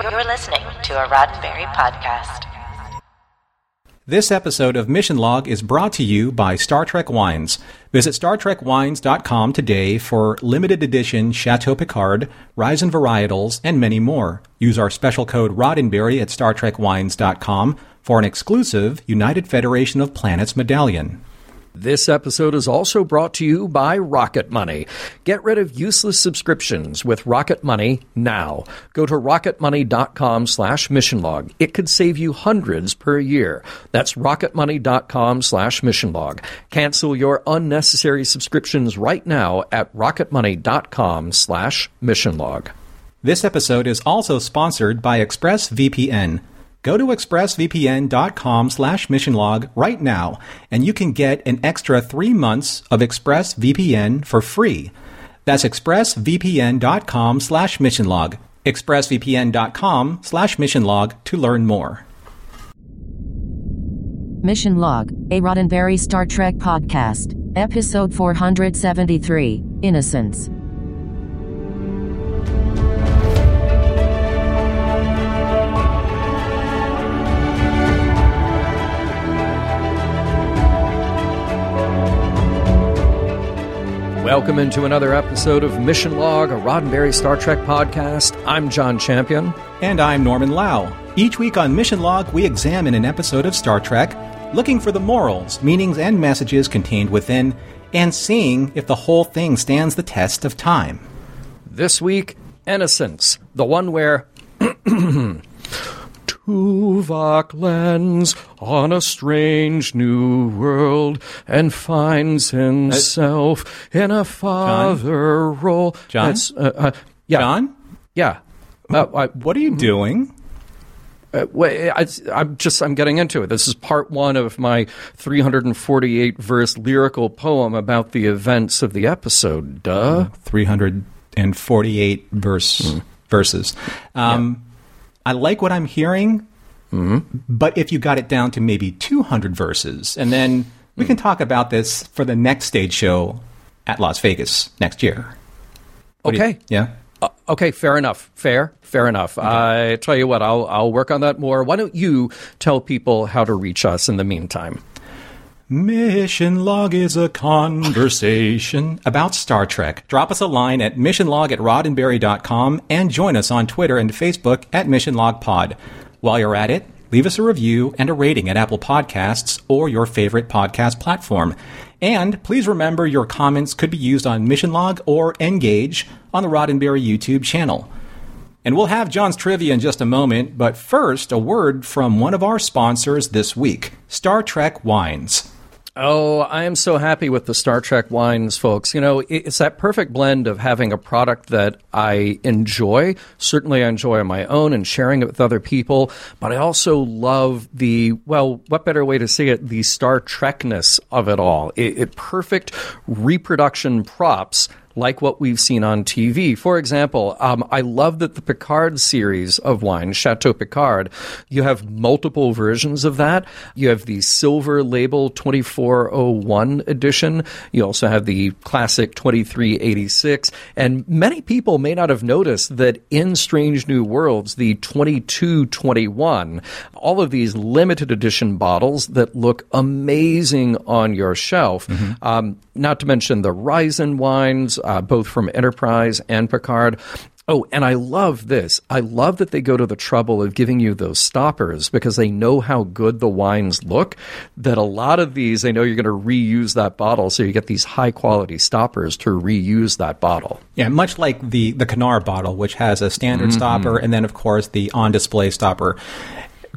You're listening to a Roddenberry podcast. This episode of Mission Log is brought to you by Star Trek Wines. Visit StarTrekWines.com today for limited edition Chateau Picard, Risian Varietals, and many more. Use our special code Roddenberry at StarTrekWines.com for an exclusive United Federation of Planets medallion. This episode is also brought to you by Rocket Money. Get rid of useless subscriptions with Rocket Money now. Go to rocketmoney.com slash missionlog. It could save you hundreds per year. That's rocketmoney.com slash missionlog. Cancel your unnecessary subscriptions right now at rocketmoney.com slash missionlog. This episode is also sponsored by ExpressVPN. Go to expressvpn.com slash missionlog right now, and you can get an extra three months of ExpressVPN for free. That's expressvpn.com slash missionlog. expressvpn.com slash missionlog to learn more. Mission Log, a Roddenberry Star Trek podcast, episode 473, Innocence. Welcome into another episode of Mission Log, a Roddenberry Star Trek podcast. I'm John Champion. And I'm Norman Lau. Each week on Mission Log, we examine an episode of Star Trek, looking for the morals, meanings, and messages contained within, and seeing if the whole thing stands the test of time. This week, Innocence, the one where Tuvok lands on a strange new world and finds himself in a father role. John? That's, uh, uh, yeah, John? yeah. Uh, I, What are you doing? uh, wait, I, I'm just I'm getting into it. This is part one of my 348 verse lyrical poem about the events of the episode. Duh. 348 verse verses. Um, I like what I'm hearing, but if you got it down to maybe 200 verses, and then we can talk about this for the next stage show at Las Vegas next year. What do you- Okay. yeah. Uh, okay, fair enough. Fair, fair enough. I tell you what, I'll I'll work on that more. Why don't you tell people how to reach us in the meantime? Mission Log is a conversation about Star Trek. Drop us a line at missionlog at roddenberry.com and join us on Twitter and Facebook at Mission Log Pod. While you're at it, leave us a review and a rating at Apple Podcasts or your favorite podcast platform. And please remember your comments could be used on Mission Log or Engage on the Roddenberry YouTube channel. And we'll have John's trivia in just a moment, but first, a word from one of our sponsors this week Star Trek Wines. Oh, I am so happy with the Star Trek wines, folks. You know, it's that perfect blend of having a product that I enjoy. Certainly, I enjoy on my own and sharing it with other people, but I also love the, well, what better way to say it, the Star Trekness of it all. It, it perfect reproduction props like what we've seen on TV. For example, um, I love that the Picard series of wine, Chateau Picard, you have multiple versions of that. You have the silver label 2401 edition. You also have the classic 2386. And many people may not have noticed that in Strange New Worlds, the 2221, all of these limited edition bottles that look amazing on your shelf. Um, not to mention the Risian wines, uh, both from Enterprise and Picard. Oh, and I love this. I love that they go to the trouble of giving you those stoppers because they know how good the wines look. That a lot of these, they know you're going to reuse that bottle, so you get these high quality stoppers to reuse that bottle. Yeah, much like the the Kanar bottle, which has a standard stopper and then, of course, the on display stopper.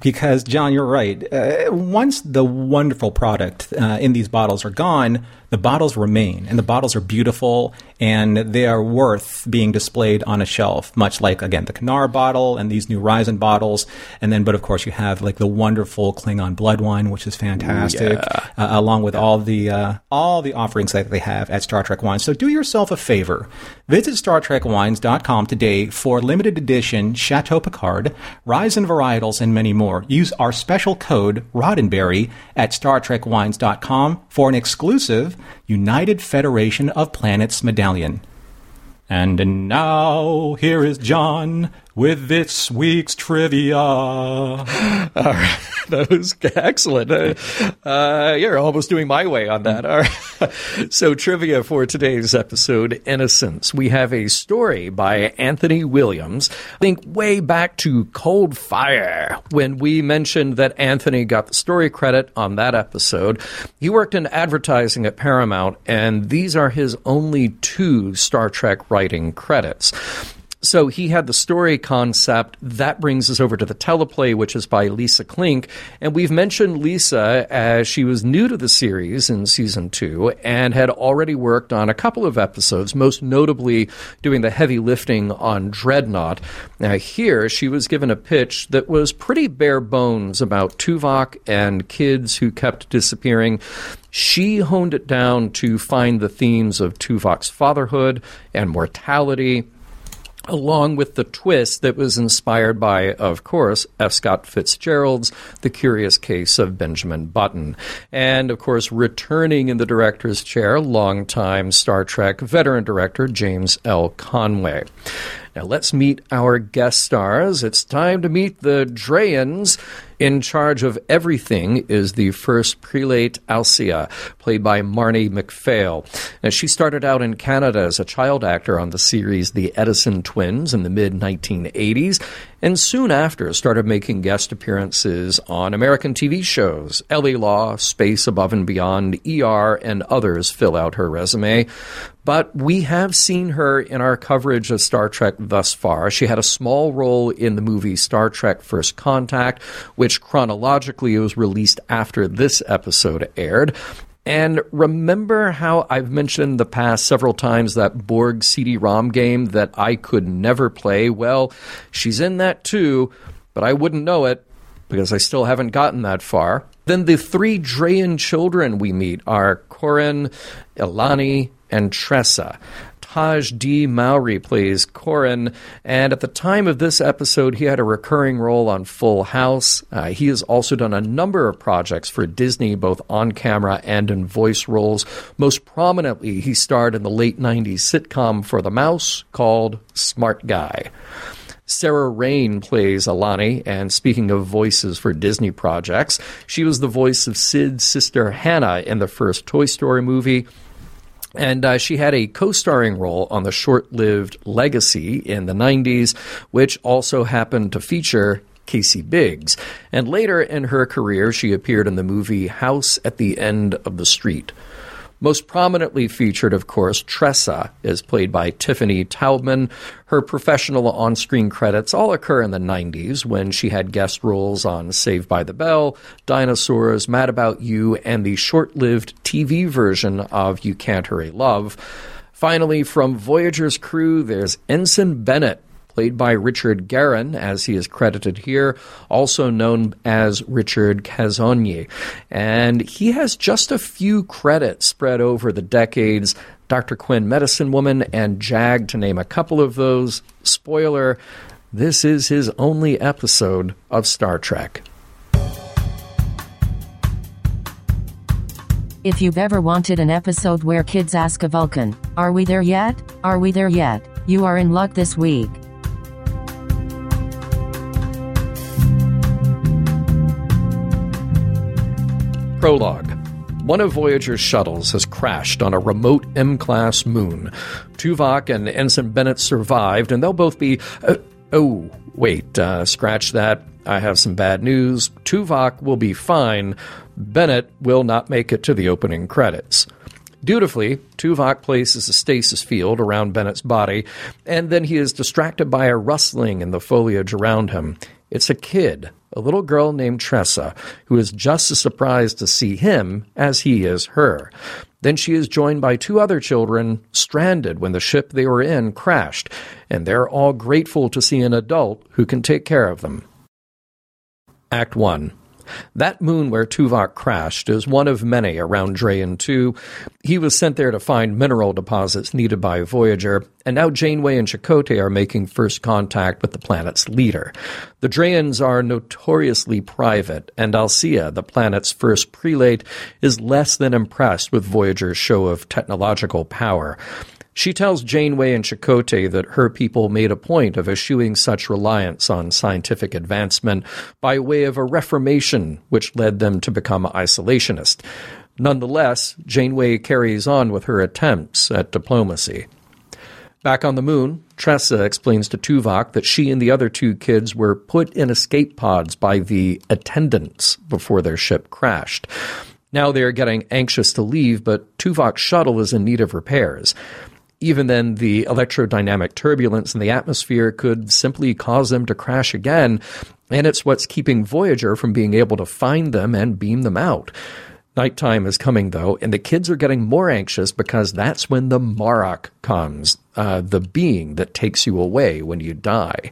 Because John, you're right. Uh, once the wonderful product uh, in these bottles are gone, the bottles remain, and the bottles are beautiful, and they are worth being displayed on a shelf, much like again the Kanar bottle and these new Risian bottles. And then, but of course, you have like the wonderful Klingon blood wine, which is fantastic, Yeah. uh, along with all the uh, all the offerings that they have at Star Trek Wines. So do yourself a favor, visit StarTrekWines.com today for limited edition Chateau Picard, Risian varietals, and many more. Use our special code Roddenberry at StarTrekWines.com for an exclusive United Federation of Planets medallion. And now, here is John with this week's trivia. All right. That was excellent. Uh, uh, you're almost doing my way on that. All right. So, trivia for today's episode Innocence. We have a story by Anthony Williams. I Think way back to Cold Fire when we mentioned that Anthony got the story credit on that episode. He worked in advertising at Paramount, and these are his only two Star Trek writing credits. So he had the story concept. That brings us over to the teleplay, which is by Lisa Klink. And we've mentioned Lisa as she was new to the series in season two and had already worked on a couple of episodes, most notably doing the heavy lifting on Dreadnought. Now, here she was given a pitch that was pretty bare bones about Tuvok and kids who kept disappearing. She honed it down to find the themes of Tuvok's fatherhood and mortality along with the twist that was inspired by, of course, F. Scott Fitzgerald's The Curious Case of Benjamin Button. And, of course, returning in the director's chair, longtime Star Trek veteran director James L. Conway. Now let's meet our guest stars. It's time to meet the Drayans. In charge of everything is the first prelate Alcia, played by Marnie McPhail. Now, she started out in Canada as a child actor on the series The Edison Twins in the mid 1980s, and soon after started making guest appearances on American TV shows. L.A. Law, Space Above and Beyond, ER, and others fill out her resume. But we have seen her in our coverage of Star Trek thus far. She had a small role in the movie Star Trek First Contact, which chronologically was released after this episode aired. And remember how I've mentioned the past several times that Borg CD ROM game that I could never play? Well, she's in that too, but I wouldn't know it because I still haven't gotten that far. Then the three Drayan children we meet are Corin, Ilani, and Tressa. Tahj D. Mowry plays Corin, and at the time of this episode, he had a recurring role on Full House. Uh, he has also done a number of projects for Disney, both on camera and in voice roles. Most prominently, he starred in the late 90s sitcom for the mouse called Smart Guy. Sarah Rayne plays Alani, and speaking of voices for Disney projects, she was the voice of Sid's sister Hannah in the first Toy Story movie. And uh, she had a co starring role on the short lived Legacy in the 90s, which also happened to feature Casey Biggs. And later in her career, she appeared in the movie House at the End of the Street. Most prominently featured, of course, Tressa is played by Tiffany Taubman. Her professional on screen credits all occur in the 90s when she had guest roles on Saved by the Bell, Dinosaurs, Mad About You, and the short lived TV version of You Can't Hurry Love. Finally, from Voyager's crew, there's Ensign Bennett, played by Richard Garin, as he is credited here, also known as Richard Cazogne. And he has just a few credits spread over the decades. Dr. Quinn, Medicine Woman, and Jag, to name a couple of those. Spoiler, this is his only episode of Star Trek. If you've ever wanted an episode where kids ask a Vulcan, Are we there yet? Are we there yet? You are in luck this week. Prologue. One of Voyager's shuttles has crashed on a remote M class moon. Tuvok and Ensign Bennett survived, and they'll both be. Uh, oh, wait, uh, scratch that. I have some bad news. Tuvok will be fine. Bennett will not make it to the opening credits. Dutifully, Tuvok places a stasis field around Bennett's body, and then he is distracted by a rustling in the foliage around him. It's a kid, a little girl named Tressa, who is just as surprised to see him as he is her. Then she is joined by two other children stranded when the ship they were in crashed, and they're all grateful to see an adult who can take care of them. Act 1 that moon where Tuvok crashed is one of many around Drayan 2. He was sent there to find mineral deposits needed by Voyager, and now Janeway and Chakotay are making first contact with the planet's leader. The Drayans are notoriously private, and Alcia, the planet's first prelate, is less than impressed with Voyager's show of technological power. She tells Janeway and Chakotay that her people made a point of eschewing such reliance on scientific advancement by way of a reformation which led them to become isolationist. Nonetheless, Janeway carries on with her attempts at diplomacy. Back on the moon, Tressa explains to Tuvok that she and the other two kids were put in escape pods by the attendants before their ship crashed. Now they are getting anxious to leave, but Tuvok's shuttle is in need of repairs even then, the electrodynamic turbulence in the atmosphere could simply cause them to crash again, and it's what's keeping Voyager from being able to find them and beam them out. Nighttime is coming, though, and the kids are getting more anxious because that's when the Morok comes, uh, the being that takes you away when you die.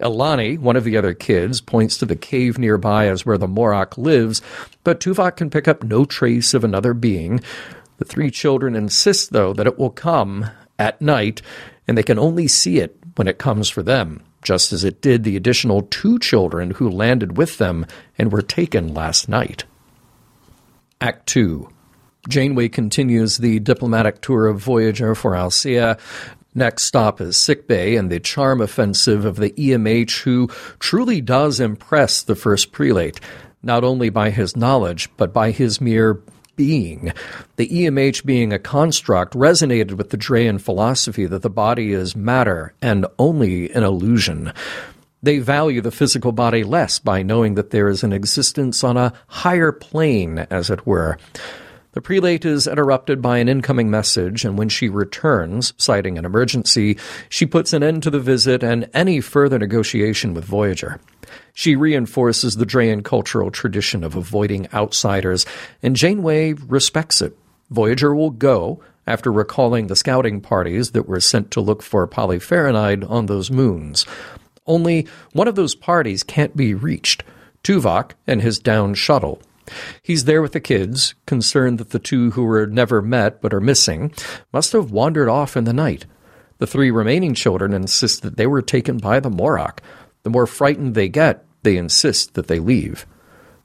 Ilani, one of the other kids, points to the cave nearby as where the Morok lives, but Tuvok can pick up no trace of another being. The three children insist, though, that it will come at night, and they can only see it when it comes for them, just as it did the additional two children who landed with them and were taken last night. Act 2 Janeway continues the diplomatic tour of Voyager for Alcia. Next stop is sickbay and the charm offensive of the EMH, who truly does impress the first prelate, not only by his knowledge, but by his mere being. The EMH being a construct resonated with the Drayan philosophy that the body is matter and only an illusion. They value the physical body less by knowing that there is an existence on a higher plane, as it were. The prelate is interrupted by an incoming message, and when she returns, citing an emergency, she puts an end to the visit and any further negotiation with Voyager. She reinforces the Drayan cultural tradition of avoiding outsiders, and Janeway respects it. Voyager will go after recalling the scouting parties that were sent to look for polyferranide on those moons. Only one of those parties can't be reached Tuvok and his down shuttle. He's there with the kids, concerned that the two who were never met but are missing must have wandered off in the night. The three remaining children insist that they were taken by the Morok. The more frightened they get, they insist that they leave.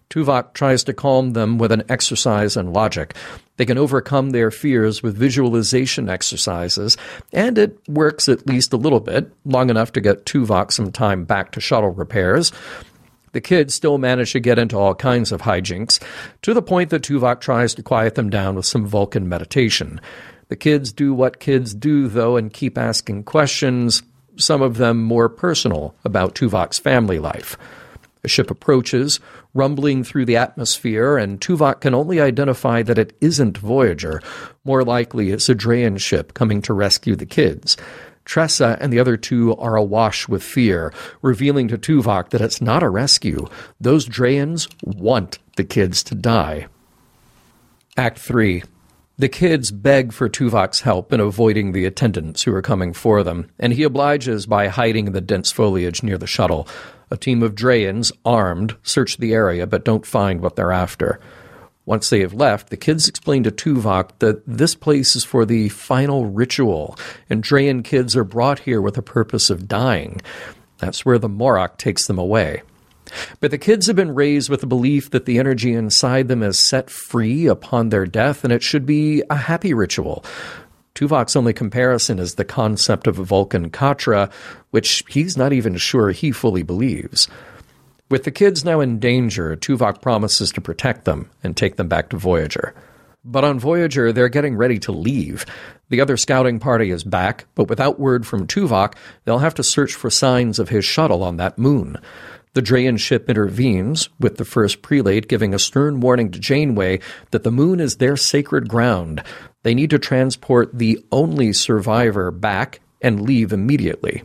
Tuvok tries to calm them with an exercise in logic. They can overcome their fears with visualization exercises, and it works at least a little bit, long enough to get Tuvok some time back to shuttle repairs. The kids still manage to get into all kinds of hijinks, to the point that Tuvok tries to quiet them down with some Vulcan meditation. The kids do what kids do, though, and keep asking questions, some of them more personal, about Tuvok's family life. A ship approaches, rumbling through the atmosphere, and Tuvok can only identify that it isn't Voyager. More likely, it's a Drayan ship coming to rescue the kids. Tressa and the other two are awash with fear, revealing to Tuvok that it's not a rescue. Those Drayans want the kids to die. Act 3 the kids beg for Tuvok's help in avoiding the attendants who are coming for them, and he obliges by hiding in the dense foliage near the shuttle. A team of Drayans, armed, search the area but don't find what they're after. Once they have left, the kids explain to Tuvok that this place is for the final ritual, and Drayan kids are brought here with the purpose of dying. That's where the Morok takes them away. But the kids have been raised with the belief that the energy inside them is set free upon their death, and it should be a happy ritual. Tuvok's only comparison is the concept of a Vulcan Katra, which he's not even sure he fully believes. With the kids now in danger, Tuvok promises to protect them and take them back to Voyager. But on Voyager, they're getting ready to leave. The other scouting party is back, but without word from Tuvok, they'll have to search for signs of his shuttle on that moon. The Drayan ship intervenes, with the first prelate giving a stern warning to Janeway that the moon is their sacred ground. They need to transport the only survivor back and leave immediately.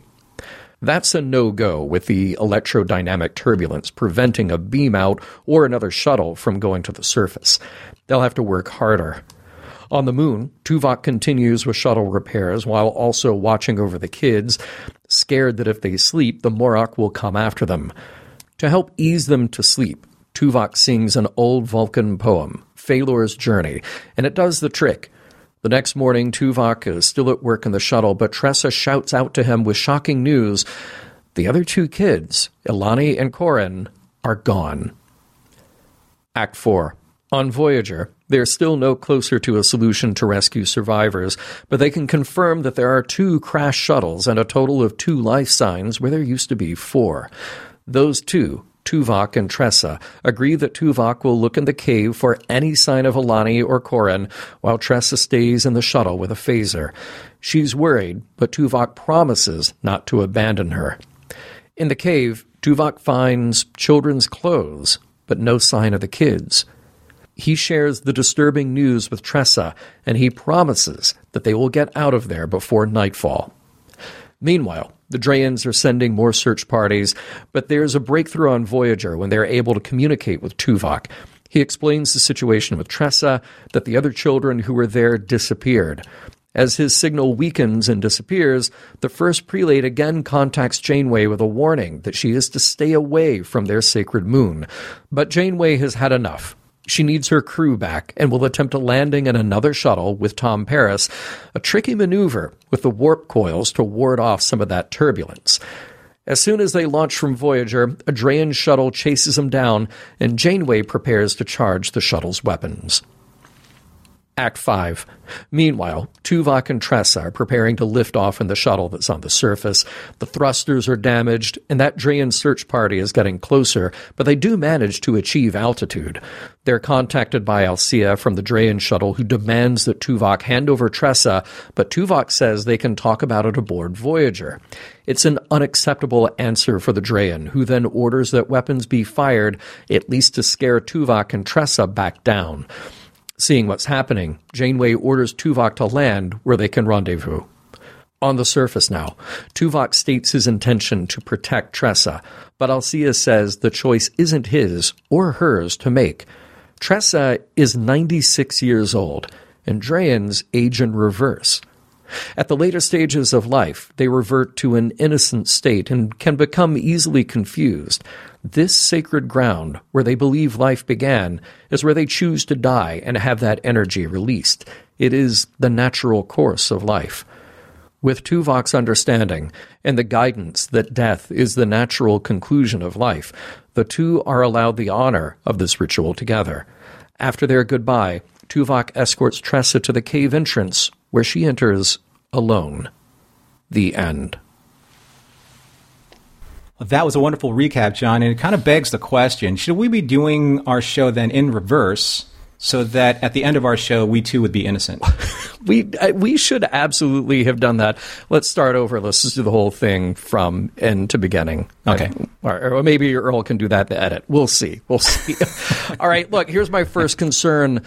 That's a no go with the electrodynamic turbulence preventing a beam out or another shuttle from going to the surface. They'll have to work harder. On the moon, Tuvok continues with shuttle repairs while also watching over the kids, scared that if they sleep, the Morok will come after them. To help ease them to sleep, Tuvok sings an old Vulcan poem, Falor's Journey, and it does the trick. The next morning, Tuvok is still at work in the shuttle, but Tressa shouts out to him with shocking news the other two kids, Ilani and Corin, are gone. Act 4. On Voyager, they are still no closer to a solution to rescue survivors, but they can confirm that there are two crash shuttles and a total of two life signs where there used to be four. Those two, Tuvok and Tressa, agree that Tuvok will look in the cave for any sign of Ilani or Corin, while Tressa stays in the shuttle with a phaser. She's worried, but Tuvok promises not to abandon her. In the cave, Tuvok finds children's clothes, but no sign of the kids. He shares the disturbing news with Tressa, and he promises that they will get out of there before nightfall. Meanwhile, the Drayans are sending more search parties, but there's a breakthrough on Voyager when they're able to communicate with Tuvok. He explains the situation with Tressa, that the other children who were there disappeared. As his signal weakens and disappears, the first prelate again contacts Janeway with a warning that she is to stay away from their sacred moon. But Janeway has had enough. She needs her crew back and will attempt a landing in another shuttle with Tom Paris, a tricky maneuver with the warp coils to ward off some of that turbulence. As soon as they launch from Voyager, a Drayan shuttle chases them down, and Janeway prepares to charge the shuttle's weapons. Act 5. Meanwhile, Tuvok and Tressa are preparing to lift off in the shuttle that's on the surface. The thrusters are damaged, and that Drayan search party is getting closer, but they do manage to achieve altitude. They're contacted by Alcia from the Drayan shuttle, who demands that Tuvok hand over Tressa, but Tuvok says they can talk about it aboard Voyager. It's an unacceptable answer for the Drayan, who then orders that weapons be fired, at least to scare Tuvok and Tressa back down. Seeing what's happening, Janeway orders Tuvok to land where they can rendezvous. On the surface now, Tuvok states his intention to protect Tressa, but Alcia says the choice isn't his or hers to make. Tressa is 96 years old, and Drayans age in reverse. At the later stages of life, they revert to an innocent state and can become easily confused. This sacred ground, where they believe life began, is where they choose to die and have that energy released. It is the natural course of life. With Tuvok's understanding and the guidance that death is the natural conclusion of life, the two are allowed the honor of this ritual together. After their goodbye, Tuvok escorts Tressa to the cave entrance, where she enters alone. The end. That was a wonderful recap, John, and it kind of begs the question should we be doing our show then in reverse? So that at the end of our show, we too would be innocent. we we should absolutely have done that. Let's start over. Let's just do the whole thing from end to beginning. Okay, or, or maybe Earl can do that in the edit. We'll see. We'll see. All right. Look, here's my first concern.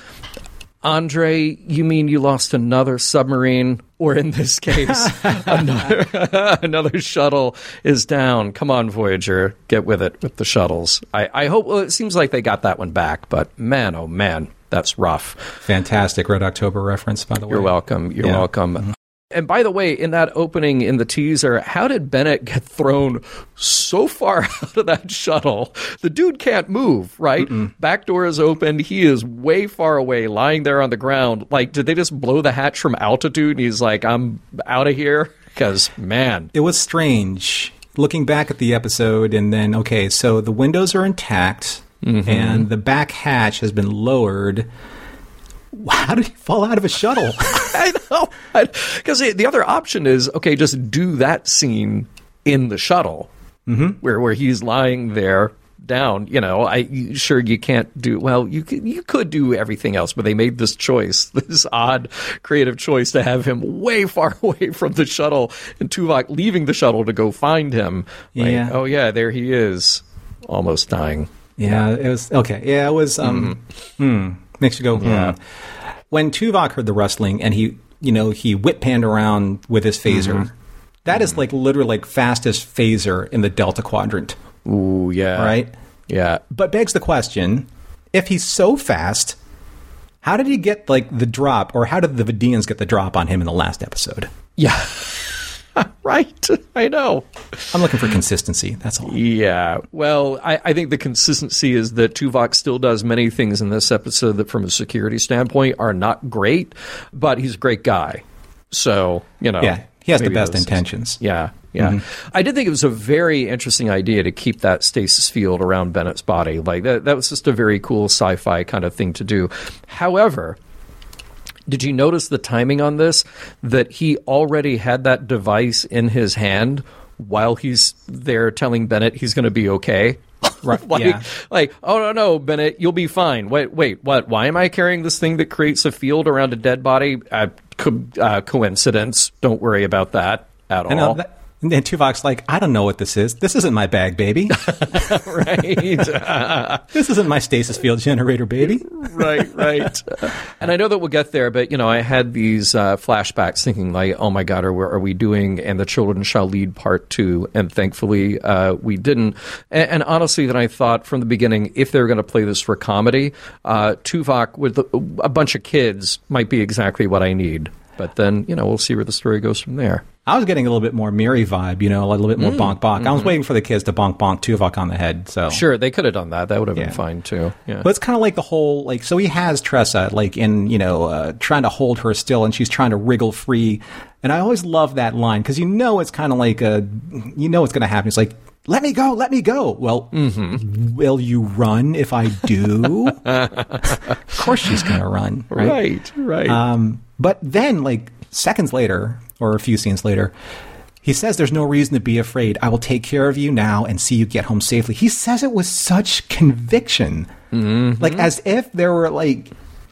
Andre, you mean you lost another submarine, or in this case, another, another shuttle is down? Come on, Voyager, get with it with the shuttles. I, I hope. Well, it seems like they got that one back, but man, oh man, that's rough. Fantastic Red October reference, by the way. You're welcome. You're yeah. welcome. Mm-hmm. And by the way, in that opening in the teaser, how did Bennett get thrown so far out of that shuttle? The dude can't move, right? Mm-mm. Back door is open. He is way far away, lying there on the ground. Like, did they just blow the hatch from altitude? And he's like, I'm out of here? Because, man. It was strange. Looking back at the episode, and then, okay, so the windows are intact, mm-hmm. and the back hatch has been lowered how did he fall out of a shuttle? I know. Because the other option is okay, just do that scene in the shuttle mm-hmm. where, where he's lying there down. You know, I sure you can't do well. You could, you could do everything else, but they made this choice, this odd creative choice to have him way far away from the shuttle, and Tuvok leaving the shuttle to go find him. Like, yeah. Oh yeah, there he is, almost dying. Yeah, it was okay. Yeah, it was. Um, mm. Hmm. Makes you go, yeah. Hmm. When Tuvok heard the rustling and he, you know, he whip panned around with his phaser, mm-hmm. That is like literally like fastest phaser in the Delta Quadrant, Ooh, yeah. right? Yeah. But begs the question: if he's so fast, how did he get like the drop, or how did the Vidians get the drop on him in the last episode? Yeah. right. I know. I'm looking for consistency. That's all. Yeah. Well, I, I think the consistency is that Tuvok still does many things in this episode that, from a security standpoint, are not great, but he's a great guy. So, you know. Yeah, he has the best intentions. Yeah. Yeah. Mm-hmm. I did think it was a very interesting idea to keep that stasis field around Bennett's body. Like, that, that was just a very cool sci fi kind of thing to do. However, did you notice the timing on this? That he already had that device in his hand while he's there telling Bennett he's going to be okay. Right, like, yeah. like, oh no, no, Bennett, you'll be fine. Wait, wait, what? Why am I carrying this thing that creates a field around a dead body? Uh, co- uh, coincidence. Don't worry about that at know all. that. And then Tuvok's like, I don't know what this is. This isn't my bag, baby. right. this isn't my stasis field generator, baby. right, right. and I know that we'll get there, but you know, I had these uh, flashbacks thinking like, "Oh my God, are we, are we doing?" And the children shall lead part two, and thankfully uh, we didn't. And, and honestly, then I thought from the beginning, if they were going to play this for comedy, uh, Tuvok with a bunch of kids might be exactly what I need. But then, you know, we'll see where the story goes from there. I was getting a little bit more Miri vibe, you know, a little bit more bonk bonk. I was waiting for the kids to bonk bonk Tuvok on the head. So Sure, they could have done that. That would have Yeah. been fine too. Yeah. But it's kind of like the whole like so he has Tressa like in you know uh, trying to hold her still and she's trying to wriggle free, and I always love that line because you know it's kind of like a you know what's going to happen. It's like let me go, let me go. Well, will you run if I do? of course she's going to run, right? right, right. Um, but then, like seconds later, or a few scenes later, he says, "There's no reason to be afraid. I will take care of you now and see you get home safely." He says it with such conviction, mm-hmm. like as if there were like.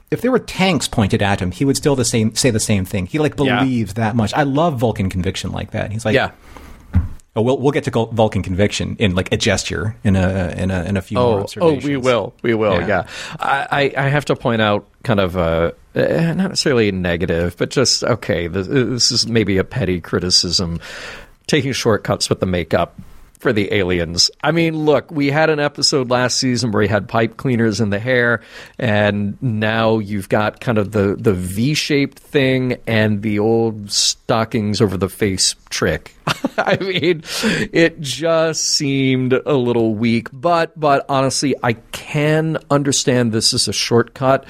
If there were tanks pointed at him, he would still the same say the same thing. He like Yeah. believes that much. I love Vulcan conviction like that. He's like, yeah. Oh, we'll we'll get to Vulcan conviction in like a gesture in a in a in a few Oh, oh, we will, we will. Yeah. Yeah, I, I have to point out kind of uh, eh, not necessarily a negative, but just okay. This, this is maybe a petty criticism, taking shortcuts with the makeup for the aliens. I mean, look, we had an episode last season where we had pipe cleaners in the hair, and now you've got kind of the the V-shaped thing and the old stockings over the face trick. I mean, it just seemed a little weak, but but honestly, I can understand this is a shortcut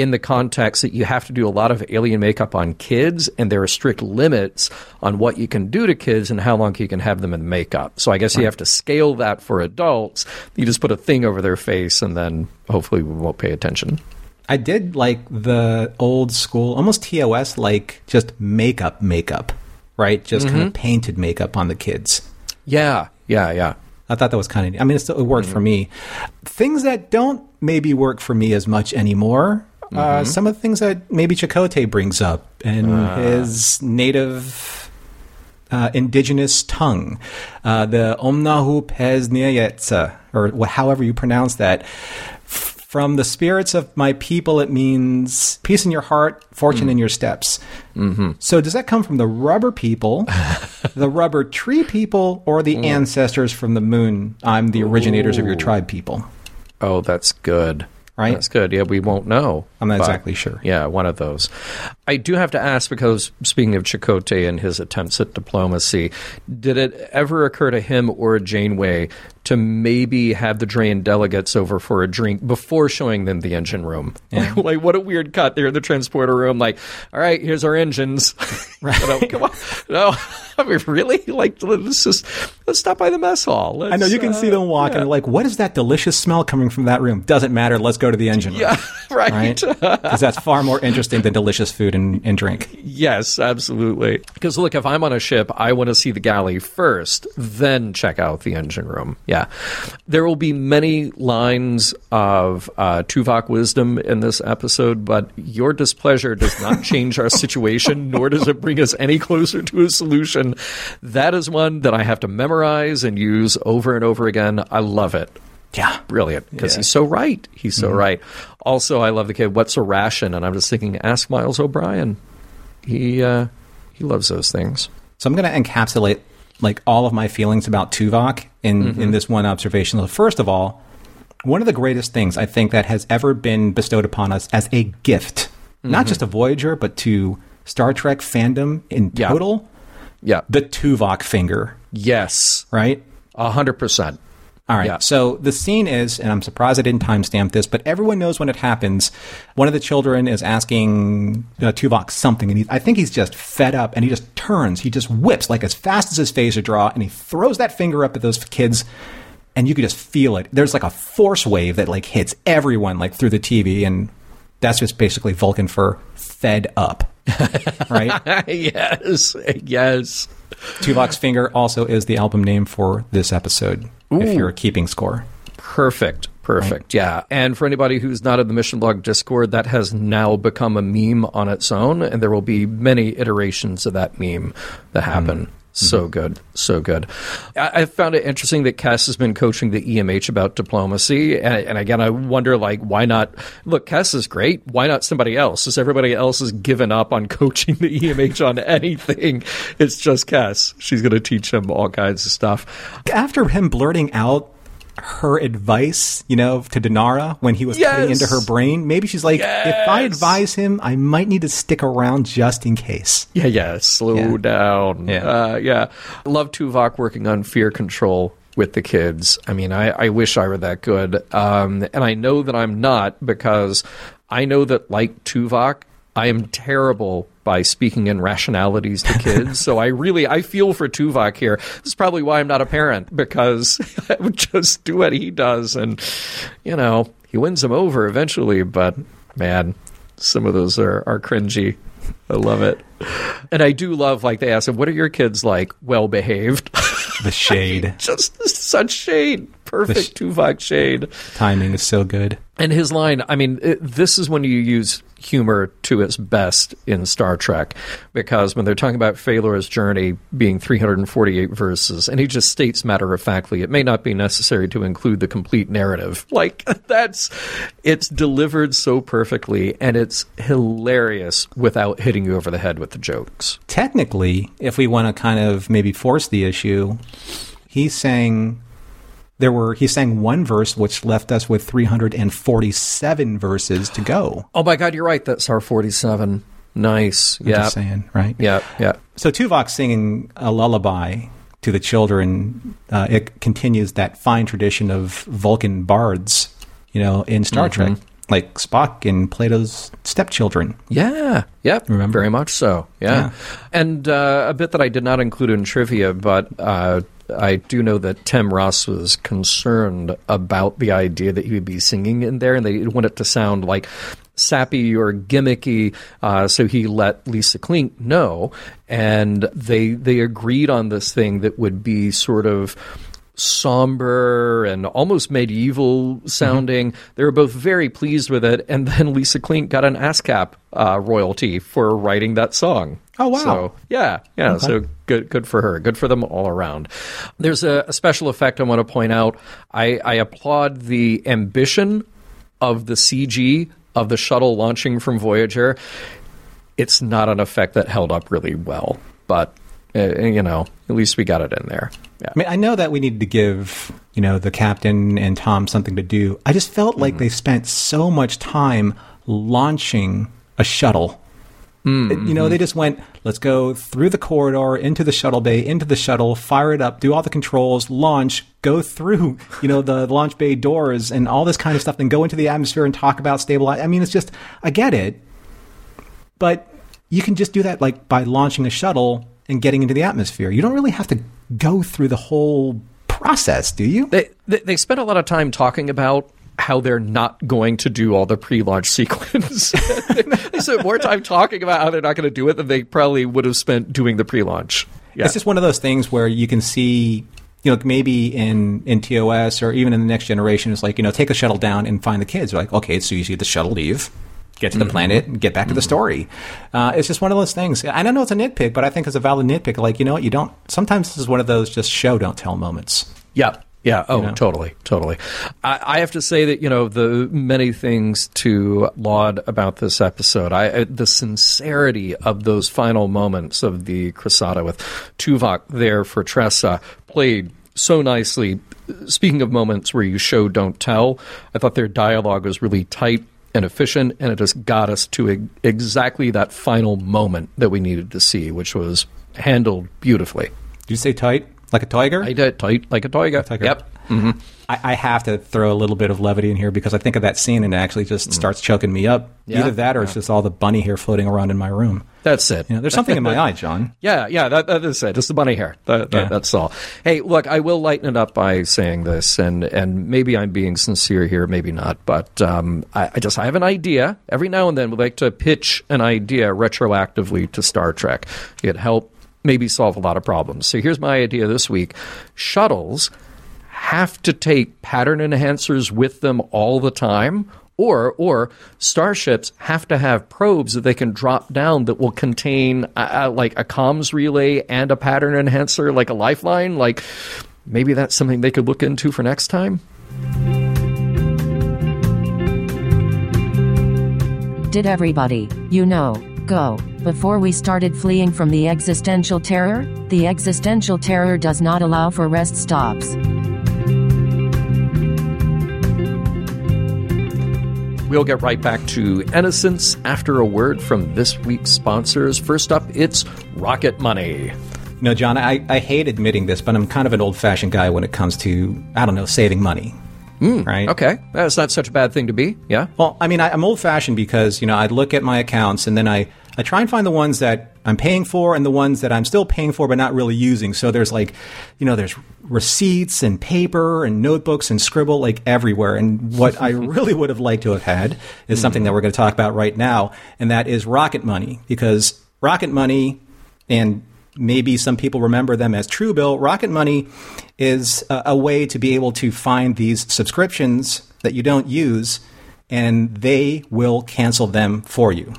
in the context that you have to do a lot of alien makeup on kids and there are strict limits on what you can do to kids and how long you can have them in makeup. So I guess you have to scale that for adults. You just put a thing over their face and then hopefully we won't pay attention. I did like the old school, almost TOS like just makeup, makeup, right? Just kind of mm-hmm. painted makeup on the kids. Yeah, yeah, yeah. I thought that was kind of. I mean, it, still, it worked for mm-hmm. me. Things that don't maybe work for me as much anymore. Uh, some of the things that maybe Chakotay brings up in his native uh, indigenous tongue, uh, the Omnahu Pezniayetsa, or however you pronounce that. From the spirits of my people, it means peace in your heart, fortune in your steps. Mm-hmm. So, does that come from the rubber people, the rubber tree people, or the ancestors from the moon? I'm the originators of your tribe people. Oh, that's good. Right? That's good. Yeah, we won't know. I'm not exactly sure. Yeah, one of those. I do have to ask because speaking of Chakotay and his attempts at diplomacy, did it ever occur to him or Janeway to maybe have the Drayan delegates over for a drink before showing them the engine room? Like, like, what a weird cut. They're in the transporter room. Like, all right, here's our engines. right. come on. No, I mean, really? Like, let's just let's stop by the mess hall. Let's, I know you can see uh, them walking. yeah. Like, what is that delicious smell coming from that room? Doesn't matter. Let's go to the engine room. Yeah, right. Right? Because that's far more interesting than delicious food and, and drink. Yes, absolutely. Because look, if I'm on a ship, I want to see the galley first, then check out the engine room. Yeah. There will be many lines of uh, Tuvok wisdom in this episode, but your displeasure does not change our situation, nor does it bring us any closer to a solution. That is one that I have to memorize and use over and over again. I love it. Yeah. Brilliant, because Yeah. he's so right. He's so right. Also, I love the kid. What's a ration? And I'm just thinking, ask Miles O'Brien. He uh, he loves those things. So I'm going to encapsulate like all of my feelings about Tuvok in in mm-hmm. this one observation. So First of all, one of the greatest things I think that has ever been bestowed upon us as a gift, not just mm-hmm. to Voyager, but to Star Trek fandom in Yeah. total, Yeah. the Tuvok finger, Yes. right? A hundred percent. All right. Yeah. So the scene is, and I'm surprised I didn't timestamp this, but everyone knows when it happens. One of the children is asking uh, Tuvok something, and he, I think he's just fed up, and he just turns, he just whips like as fast as his phaser draw, and he throws that finger up at those kids, and you could just feel it. There's like a force wave that like hits everyone like through the TV, and that's just basically Vulcan for fed up, right? yes. Yes. Tuvok's finger also is the album name for this episode. If you're keeping score. Perfect. Perfect. Yeah. And for anybody who's not in the Mission Log Discord, that has now become a meme on its own, and there will be many iterations of that meme that hmm. happen. So mm-hmm. good, so good. I, I found it interesting that Kes has been coaching the EMH about diplomacy, and, and again, I wonder like why not? Look, Kes is great. Why not somebody else? Since everybody else has given up on coaching the EMH on anything, it's just Kes. She's going to teach him all kinds of stuff. after him blurting out her advice, you know, to Danara when he was cutting into her brain, maybe she's like, if I advise him, I might need to stick around just in case. Yeah, yeah. Slow Yeah. down. Yeah. Uh, yeah. Love Tuvok working on fear control with the kids. I mean, I, I wish I were that good. Um, and I know that I'm not because I know that, like Tuvok, I am terrible by speaking in rationalities to kids. so I really, I feel for Tuvok here. This is probably why I'm not a parent because I would just do what he does. And, you know, he wins them over eventually. But man, some of those are, are cringy. I love it. And I do love, like, they ask him, what are your kids like? Well behaved. The shade Just such shade. Perfect Tuvok shade. timing is so good. And his line, I mean, it, this is when you use humor to its best in Star Trek, because when they're talking about Falor's journey being 348 verses, and he just states matter of factly, it may not be necessary to include the complete narrative. Like, that's, it's delivered so perfectly, and it's hilarious without hitting you over the head with the jokes. Technically, if we want to kind of maybe force the issue, he's saying there were he sang one verse which left us with 347 verses to go. Oh my God, you're right. That's our 47. Nice. Yeah. just saying, right? Yeah. Yeah. So Tuvok singing a lullaby to the children, uh, it continues that fine tradition of Vulcan bards, you know, in Star Trek, like Spock and Plato's Stepchildren. Yeah, yep, Remember? very much so. Yeah, Yeah. and uh, a bit that I did not include in trivia, but uh, I do know that Tim Russ was concerned about the idea that he would be singing in there, and they didn't want it to sound like sappy or gimmicky. Uh, so he let Lisa Klink know, and they they agreed on this thing that would be sort of somber and almost medieval sounding. They were both very pleased with it, and then Lisa Klink got an ASCAP uh, royalty for writing that song. Oh, wow. So yeah, yeah. So good, good for her. Good for them all around. There's a, a special effect I want to point out. I, I applaud the ambition of the CG of the shuttle launching from Voyager. It's not an effect that held up really well, but uh, you know, at least we got it in there. Yeah. I mean, I know that we needed to give, you know, the captain and Tom something to do. I just felt like they spent so much time launching a shuttle. Hmm, you know, hmm. they just went, let's go through the corridor, into the shuttle bay, into the shuttle, fire it up, do all the controls, launch, go through, you know, the launch bay doors and all this kind of stuff, then go into the atmosphere and talk about stabilize. I mean, it's just, I get it, but you can just do that like by launching a shuttle and getting into the atmosphere. You don't really have to go through the whole process, do you? They, they they spent a lot of time talking about how they're not going to do all the pre-launch sequence. they spent more time talking about how they're not going to do it than they probably would have spent doing the pre-launch. Yeah. It's just one of those things where you can see, you know, maybe in in TOS or even in the next generation, it's like you know, take a shuttle down and find the kids. You're like, okay, so you see the shuttle leave. Get to the planet and get back to the story. Uh, it's just one of those things. I don't know it's a nitpick, but I think it's a valid nitpick. Like, you know what? You don't. Sometimes this is one of those just show, don't tell moments. Yeah, Yeah. Oh, you know? totally, totally. I, I have to say that you know the many things to laud about this episode. I the sincerity of those final moments of the Crysata with Tuvok there for Tressa played so nicely. Speaking of moments where you show don't tell, I thought their dialogue was really tight and efficient, and it just got us to e- exactly that final moment that we needed to see, which was handled beautifully. Did you say tight like a tiger? I did tight like a tiger. tiger. Yep. I, I have to throw a little bit of levity in here because I think of that scene and it actually just starts choking me up. Mm. Yeah. Either that or it's just all the bunny hair floating around in my room. That's it. You know, there's something in my eye, John. Yeah, yeah, that, that is it. It's the bunny hair. That, that- Yeah. That's all. Hey, look, I will lighten it up by saying this, and, and maybe I'm being sincere here, maybe not, but um, I, I just I have an idea. Every now and then, we like to pitch an idea retroactively to Star Trek. It help maybe solve a lot of problems. So here's my idea this week: shuttles have to take pattern enhancers with them all the time or or starships have to have probes that they can drop down that will contain uh, uh, like a comms relay and a pattern enhancer like a lifeline. Like maybe that's something they could look into for next time. Did everybody, you know, go? Before we started fleeing from the existential terror, the existential terror does not allow for rest stops. we'll get right back to innocence after a word from this week's sponsors first up it's rocket money No, John, I, I hate admitting this, but I'm kind of an old fashioned guy when it comes to, I don't know, saving money. Mm, right? okay that's not such a bad thing to be yeah Well, I mean, I, I'm old fashioned because, you know, I look at my accounts and then I, I try and find the ones that I'm paying for and the ones that I'm still paying for but not really using. So there's like, you know, there's receipts and paper and notebooks and scribble like everywhere. And what I really would have liked to have had is something that we're going to talk about right now, and that is Rocket Money. Because Rocket Money and maybe some people remember them as Truebill. Rocket Money is a, a way to be able to find these subscriptions that you don't use, and they will cancel them for you.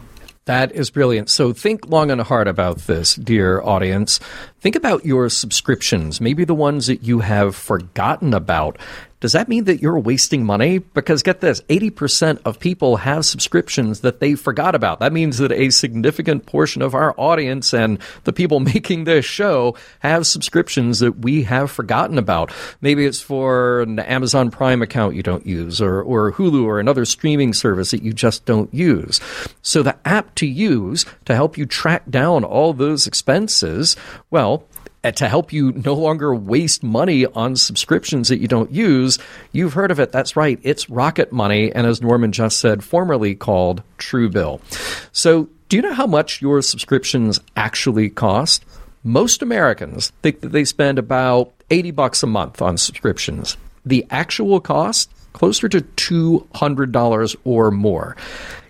That is brilliant. So think long and hard about this, dear audience. Think about your subscriptions, maybe the ones that you have forgotten about. Does that mean that you're wasting money? Because get this 80% of people have subscriptions that they forgot about. That means that a significant portion of our audience and the people making this show have subscriptions that we have forgotten about. Maybe it's for an Amazon Prime account you don't use, or, or Hulu, or another streaming service that you just don't use. So the app to use to help you track down all those expenses, well, Uh, to help you no longer waste money on subscriptions that you don't use. You've heard of it. That's right. It's Rocket Money, and as Norman just said, formerly called Truebill. So, do you know how much your subscriptions actually cost? Most Americans think that they spend about 80 bucks a month on subscriptions. The actual cost closer to $200 or more.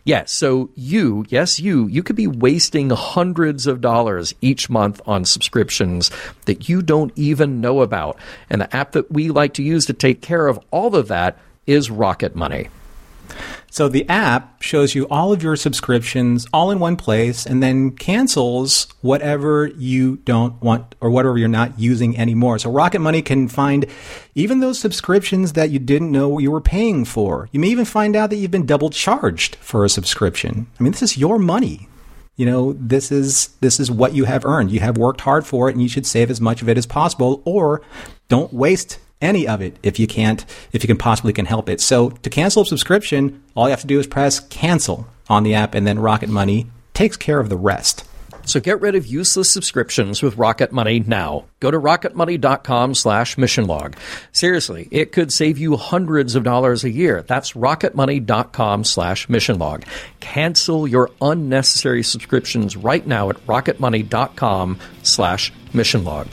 Yes, so you, yes, you, you could be wasting hundreds of dollars each month on subscriptions that you don't even know about. And the app that we like to use to take care of all of that is Rocket Money. So the app shows you all of your subscriptions all in one place and then cancels whatever you don't want or whatever you're not using anymore. So Rocket Money can find even those subscriptions that you didn't know you were paying for. You may even find out that you've been double charged for a subscription. I mean, this is your money. You know, this is this is what you have earned. You have worked hard for it and you should save as much of it as possible or don't waste any of it if you can't if you can possibly can help it. So to cancel a subscription, all you have to do is press cancel on the app and then Rocket Money takes care of the rest. So get rid of useless subscriptions with Rocket Money now. Go to rocketmoney.com slash mission log. Seriously, it could save you hundreds of dollars a year. That's rocketmoney.com slash mission log. Cancel your unnecessary subscriptions right now at rocketmoney.com slash mission log.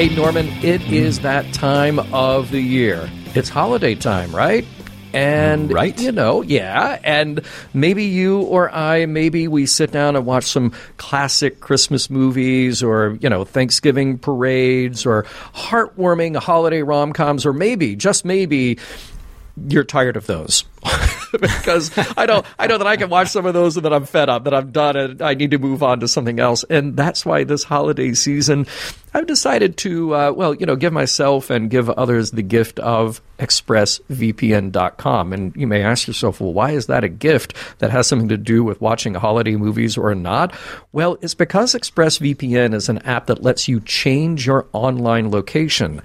Hey, Norman, it is that time of the year. It's holiday time, right? And, Right. you know, yeah. And maybe you or I, maybe we sit down and watch some classic Christmas movies or, you know, Thanksgiving parades or heartwarming holiday rom coms, or maybe, just maybe, you're tired of those. because I know I know that I can watch some of those and that I'm fed up, that I'm done, and I need to move on to something else. And that's why this holiday season, I've decided to, uh, well, you know, give myself and give others the gift of ExpressVPN.com. And you may ask yourself, well, why is that a gift that has something to do with watching holiday movies or not? Well, it's because ExpressVPN is an app that lets you change your online location.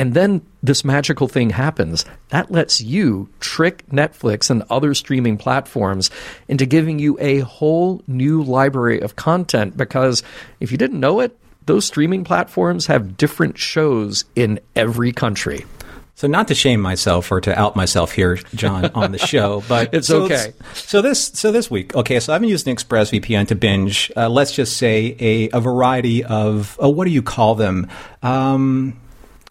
And then this magical thing happens. That lets you trick Netflix and other streaming platforms into giving you a whole new library of content because if you didn't know it, those streaming platforms have different shows in every country. So not to shame myself or to out myself here, John, on the show, but it's so okay. So this so this week, okay. So I've been using ExpressVPN to binge. Uh, let's just say a, a variety of uh, what do you call them? Um,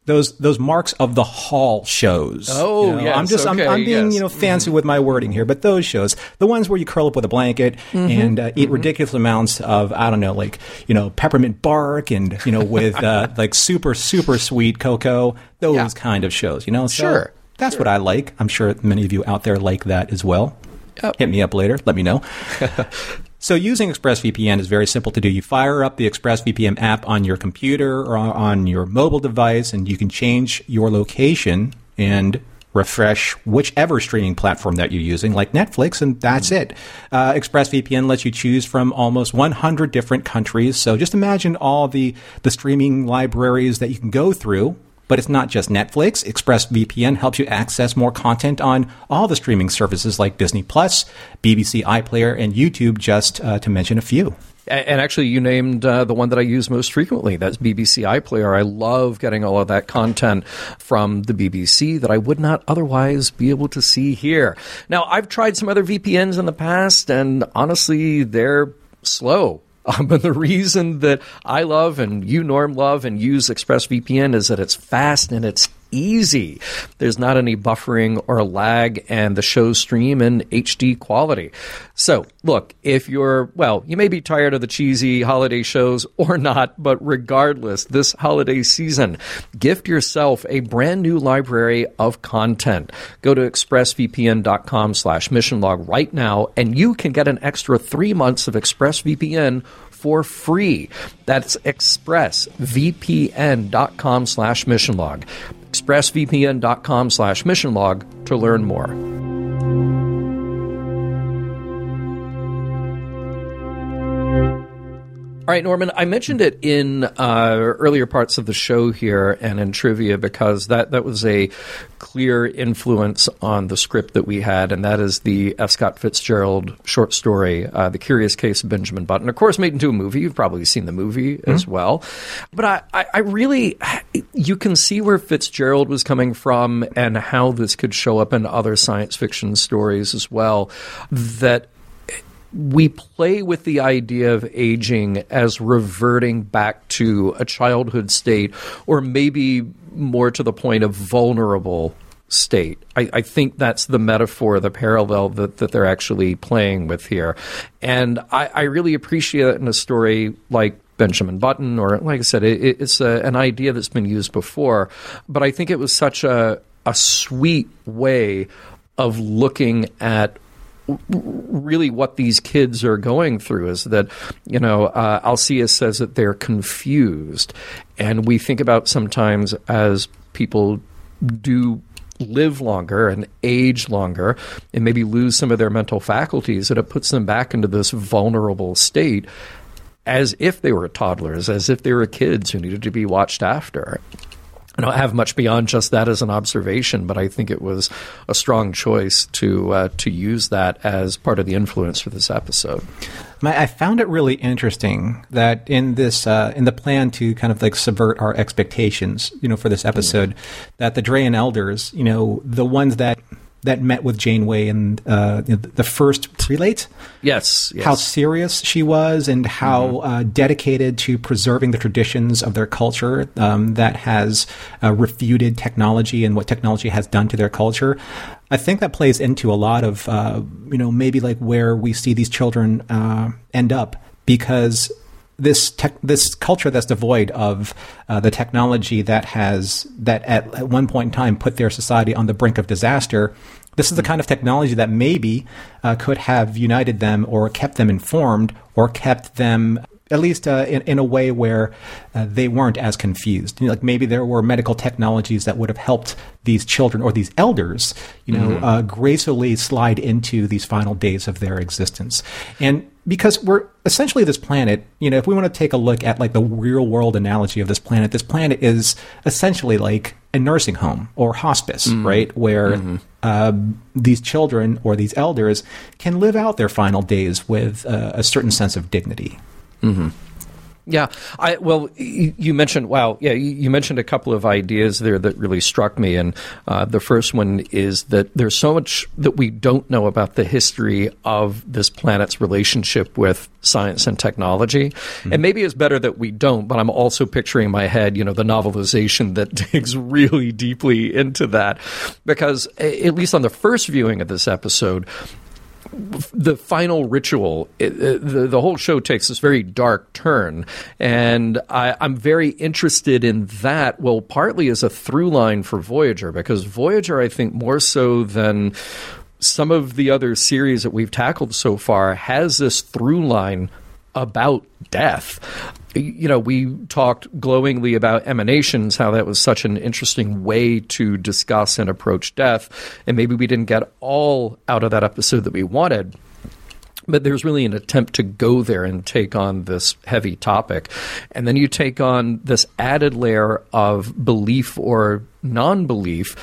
those those marks of the hall shows. Oh, you know, yes, I'm just okay, I'm, I'm being yes. you know fancy with my wording here, but those shows, the ones where you curl up with a blanket Mm-hmm. and uh, eat ridiculous amounts of I don't know like you know peppermint bark and you know with uh, like super super sweet cocoa. Those Yeah. kind of shows, you know. So Sure, that's what I like. I'm sure many of you out there like that as well. Yep. Hit me up later. Let me know. So using ExpressVPN is very simple to do. You fire up the ExpressVPN app on your computer or on- your mobile device, and you can change your location and refresh whichever streaming platform that you're using, like Netflix, and that's it. Uh, ExpressVPN lets you choose from almost 100 different countries. So just imagine all the the streaming libraries that you can go through. But it's not just Netflix. ExpressVPN helps you access more content on all the streaming services like Disney Plus, BBC iPlayer, and YouTube, just uh, to mention a few. And actually, you named uh, the one that I use most frequently. That's BBC iPlayer. I love getting all of that content from the BBC that I would not otherwise be able to see here. Now, I've tried some other VPNs in the past, and honestly, they're slow. Um, but the reason that I love and you, Norm, love and use ExpressVPN is that it's fast and it's easy. There's not any buffering or lag, and the shows stream in HD quality. So, look, if you're, well, you may be tired of the cheesy holiday shows or not, but regardless, this holiday season, gift yourself a brand new library of content. Go to expressvpn.com slash missionlog right now, and you can get an extra three months of ExpressVPN for free. That's expressvpn.com slash missionlog. expressvpn.com slash missionlog to learn more. All right, Norman, I mentioned it in uh, earlier parts of the show here and in trivia because that, that was a clear influence on the script that we had, and that is the F. Scott Fitzgerald short story, uh, The Curious Case of Benjamin Button. Of course, made into a movie. You've probably seen the movie as well. But I, I, I really, you can see where Fitzgerald was coming from and how this could show up in other science fiction stories as well. That we play with the idea of aging as reverting back to a childhood state, or maybe more to the point of vulnerable state. I, I think that's the metaphor, the parallel that, that they're actually playing with here. And I, I really appreciate it in a story like Benjamin Button, or like I said, it, it's a, an idea that's been used before. But I think it was such a, a sweet way of looking at really what these kids are going through is that you know uh, Alcia says that they're confused, and we think about sometimes as people do live longer and age longer and maybe lose some of their mental faculties that it puts them back into this vulnerable state as if they were toddlers as if they were kids who needed to be watched after I don't have much beyond just that as an observation, but I think it was a strong choice to uh, to use that as part of the influence for this episode. I found it really interesting that in this uh, in the plan to kind of like subvert our expectations, you know, for this episode, that the Drayan elders, you know, the ones that that met with Janeway and uh, the first prelate, Yes, yes. how serious she was and how uh, dedicated to preserving the traditions of their culture um, that has uh, refuted technology and what technology has done to their culture. I think that plays into a lot of, uh, you know, maybe like where we see these children uh, end up because this tech, this culture that's devoid of uh, the technology that has that at, at one point in time put their society on the brink of disaster This is the kind of technology that maybe uh, could have united them or kept them informed or kept them at least uh, in, in a way where uh, they weren't as confused. You know, like maybe there were medical technologies that would have helped these children or these elders, you know, mm-hmm. uh, gracefully slide into these final days of their existence. And because we're essentially this planet, you know, if we want to take a look at like the real world analogy of this planet, this planet is essentially like a nursing home or hospice, mm-hmm. right? Where mm-hmm. uh, these children or these elders can live out their final days with uh, a certain sense of dignity. Mm-hmm. Yeah, I well, you mentioned wow, yeah, you mentioned a couple of ideas there that really struck me, and uh, the first one is that there's so much that we don't know about the history of this planet's relationship with science and technology, mm-hmm. and maybe it's better that we don't. But I'm also picturing in my head, you know, the novelization that digs really deeply into that, because at least on the first viewing of this episode, the final ritual, it, it, the, the whole show takes this very dark turn. And I, I'm very interested in that, well, partly as a through line for Voyager, because Voyager, I think, more so than some of the other series that we've tackled so far, has this through line about death. You know, we talked glowingly about emanations, how that was such an interesting way to discuss and approach death. And maybe we didn't get all out of that episode that we wanted. But there's really an attempt to go there and take on this heavy topic. And then you take on this added layer of belief or non belief,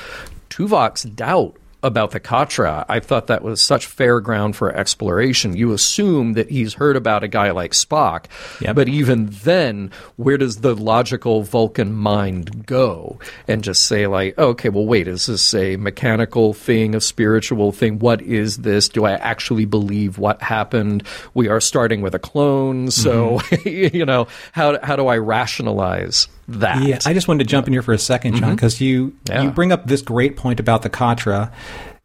Tuvok's doubt about the Katra, I thought that was such fair ground for exploration. You assume that he's heard about a guy like Spock, yep. but even then, where does the logical Vulcan mind go? And just say, like, okay, well, wait, is this a mechanical thing, a spiritual thing? What is this? Do I actually believe what happened? We are starting with a clone, so, mm-hmm. you know, how, how do I rationalize that. Yeah, I just wanted to jump in here for a second, John, because mm-hmm. you yeah. you bring up this great point about the Katra,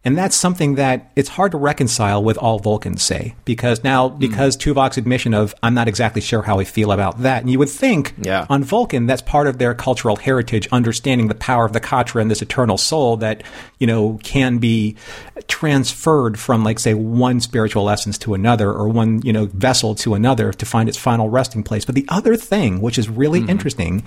and that's something that it's hard to reconcile with all Vulcans say because now mm. because Tuvok's admission of I'm not exactly sure how I feel about that, and you would think yeah. on Vulcan that's part of their cultural heritage, understanding the power of the Katra and this eternal soul that you know can be transferred from like say one spiritual essence to another or one you know vessel to another to find its final resting place. But the other thing, which is really mm. interesting,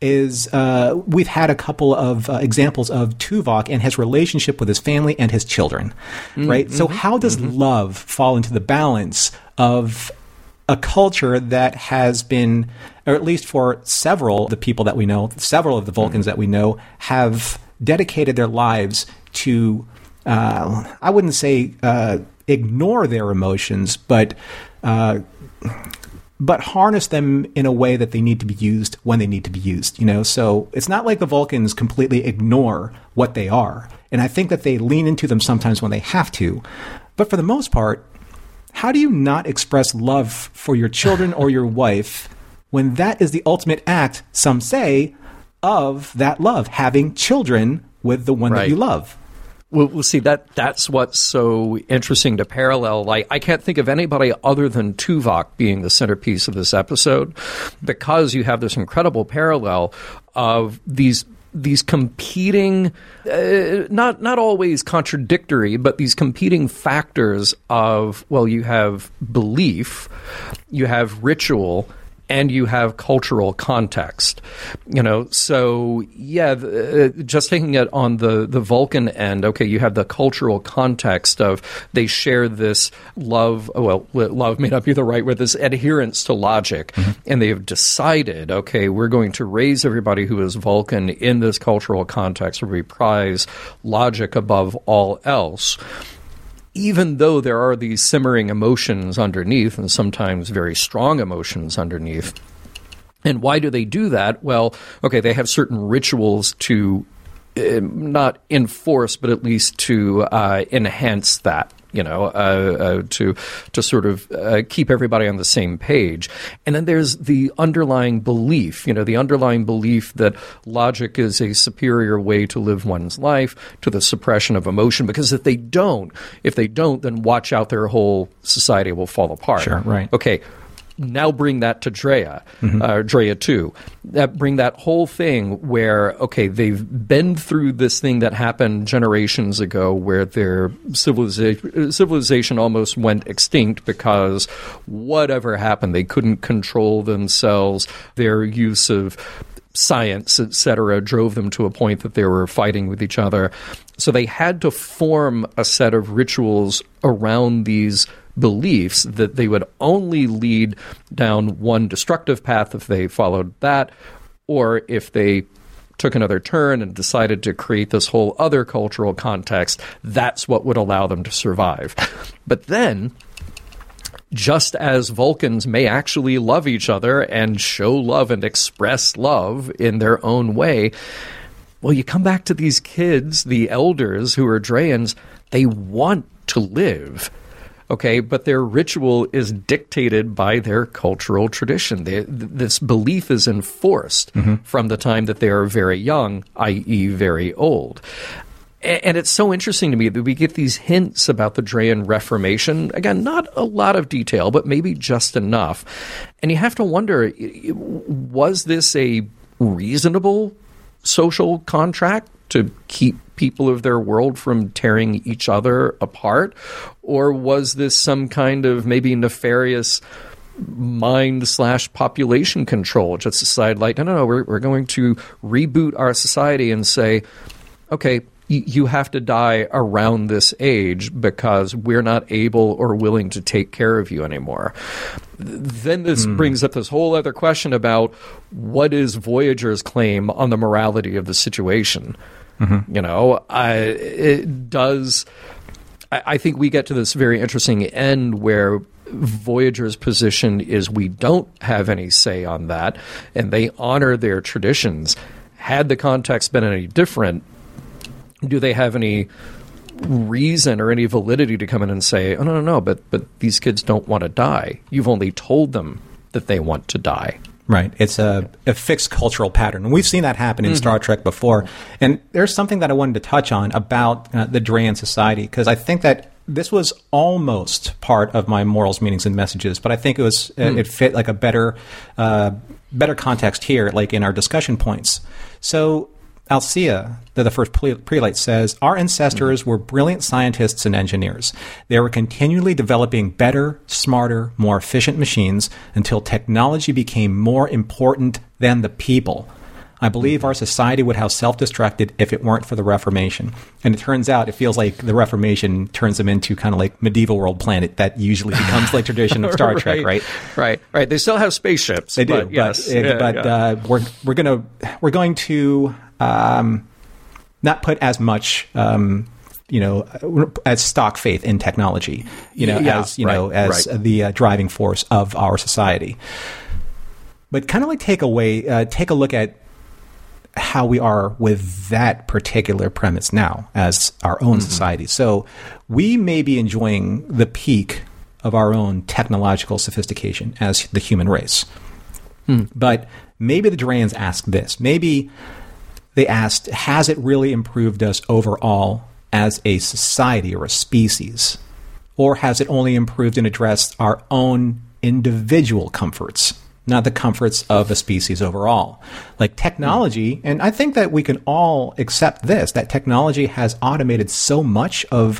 is uh, we've had a couple of uh, examples of Tuvok and his relationship with his family and his his children, mm-hmm. right? So how does mm-hmm. love fall into the balance of a culture that has been, or at least for several of the people that we know, several of the Vulcans mm-hmm. that we know, have dedicated their lives to, uh, I wouldn't say uh, ignore their emotions, but uh, but harness them in a way that they need to be used when they need to be used. You know, so it's not like the Vulcans completely ignore what they are. And I think that they lean into them sometimes when they have to. But for the most part, how do you not express love for your children or your wife when that is the ultimate act, some say, of that love, having children with the one right. that you love? Well, see that that's what's so interesting to parallel. Like I can't think of anybody other than Tuvok being the centerpiece of this episode, because you have this incredible parallel of these these competing, uh, not not always contradictory, but these competing factors of well, you have belief, you have ritual, and you have cultural context. You know, so yeah, uh, just taking it on the the Vulcan end. Okay, you have the cultural context of they share this love. Well, love may not be the right word. This adherence to logic, mm-hmm. and they have decided, okay, we're going to raise everybody who is Vulcan in this cultural context where we prize logic above all else even though there are these simmering emotions underneath, and sometimes very strong emotions underneath. And why do they do that? Well, okay, they have certain rituals to uh, not enforce, but at least to uh, enhance that you know, uh, uh, to to sort of uh, keep everybody on the same page. And then there's the underlying belief, you know, the underlying belief that logic is a superior way to live one's life to the suppression of emotion. Because if they don't, if they don't, then watch out, their whole society will fall apart. Sure, right. Okay now bring that to Drea, uh, Drea 2. That bring that whole thing where, okay, they've been through this thing that happened generations ago where their civilization, civilization almost went extinct because whatever happened, they couldn't control themselves. Their use of science, etc., drove them to a point that they were fighting with each other. So they had to form a set of rituals around these beliefs that they would only lead down one destructive path if they followed that, or if they took another turn and decided to create this whole other cultural context, that's what would allow them to survive. But then, just as Vulcans may actually love each other and show love and express love in their own way, well, you come back to these kids, the elders who are Drayans, they want to live. Okay, but their ritual is dictated by their cultural tradition. They, th- this belief is enforced mm-hmm. from the time that they are very young, i.e., very old. And it's so interesting to me that we get these hints about the Drayan Reformation. Again, not a lot of detail, but maybe just enough. And you have to wonder was this a reasonable social contract to keep people of their world from tearing each other apart? Or was this some kind of maybe nefarious mind slash population control? Just decide, like, no, no, no, we're, we're going to reboot our society and say, okay, you have to die around this age because we're not able or willing to take care of you anymore. Then this hmm. brings up this whole other question about what is Voyager's claim on the morality of the situation. Mm-hmm. You know, I, it does. I, I think we get to this very interesting end where Voyager's position is we don't have any say on that, and they honor their traditions. Had the context been any different, do they have any reason or any validity to come in and say, "Oh no, no, no," but but these kids don't want to die. You've only told them that they want to die. Right. It's a, a fixed cultural pattern. And we've seen that happen in Star Trek before. And there's something that I wanted to touch on about uh, the Drayan society, because I think that this was almost part of my morals, meanings, and messages, but I think it was uh, it fit like a better uh, better context here, like in our discussion points. So Alcia, the, the first prelate, says Our ancestors were brilliant scientists and engineers. They were continually developing better, smarter, more efficient machines until technology became more important than the people. I believe our society would have self destructed if it weren't for the Reformation. And it turns out it feels like the Reformation turns them into kind of like medieval world planet that usually becomes like tradition of Star Trek, right? Right, right. They still have spaceships. They do, but but, yes, it- Yeah, but yeah. Uh, we're we're gonna we're going to um, not put as much. Um, you know, as stock faith in technology, you know, Yeah, as you know, as right. the uh, driving force of our society. But kind of like take away, uh, take a look at how we are with that particular premise now as our own mm-hmm. society. So we may be enjoying the peak of our own technological sophistication as the human race. Hmm. But maybe the Drayans asked this. Maybe they asked, has it really improved us overall as a society or a species? Or has it only improved and addressed our own individual comforts, not the comforts of a species overall? Like technology, and I think that we can all accept this that technology has automated so much of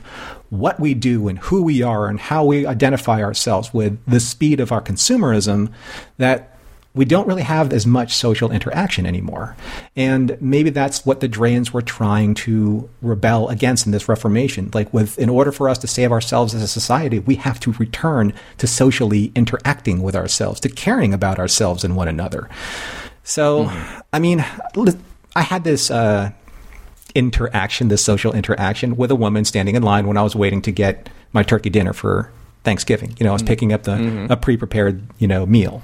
what we do and who we are and how we identify ourselves with the speed of our consumerism that we don't really have as much social interaction anymore. And maybe that's what the Drayans were trying to rebel against in this Reformation. Like, with in order for us to save ourselves as a society, we have to return to socially interacting with ourselves, to caring about ourselves and one another. So, I mean, I had this. Uh, interaction, this social interaction with a woman standing in line when I was waiting to get my turkey dinner for Thanksgiving. You know, I was picking up the a pre-prepared, you know, meal.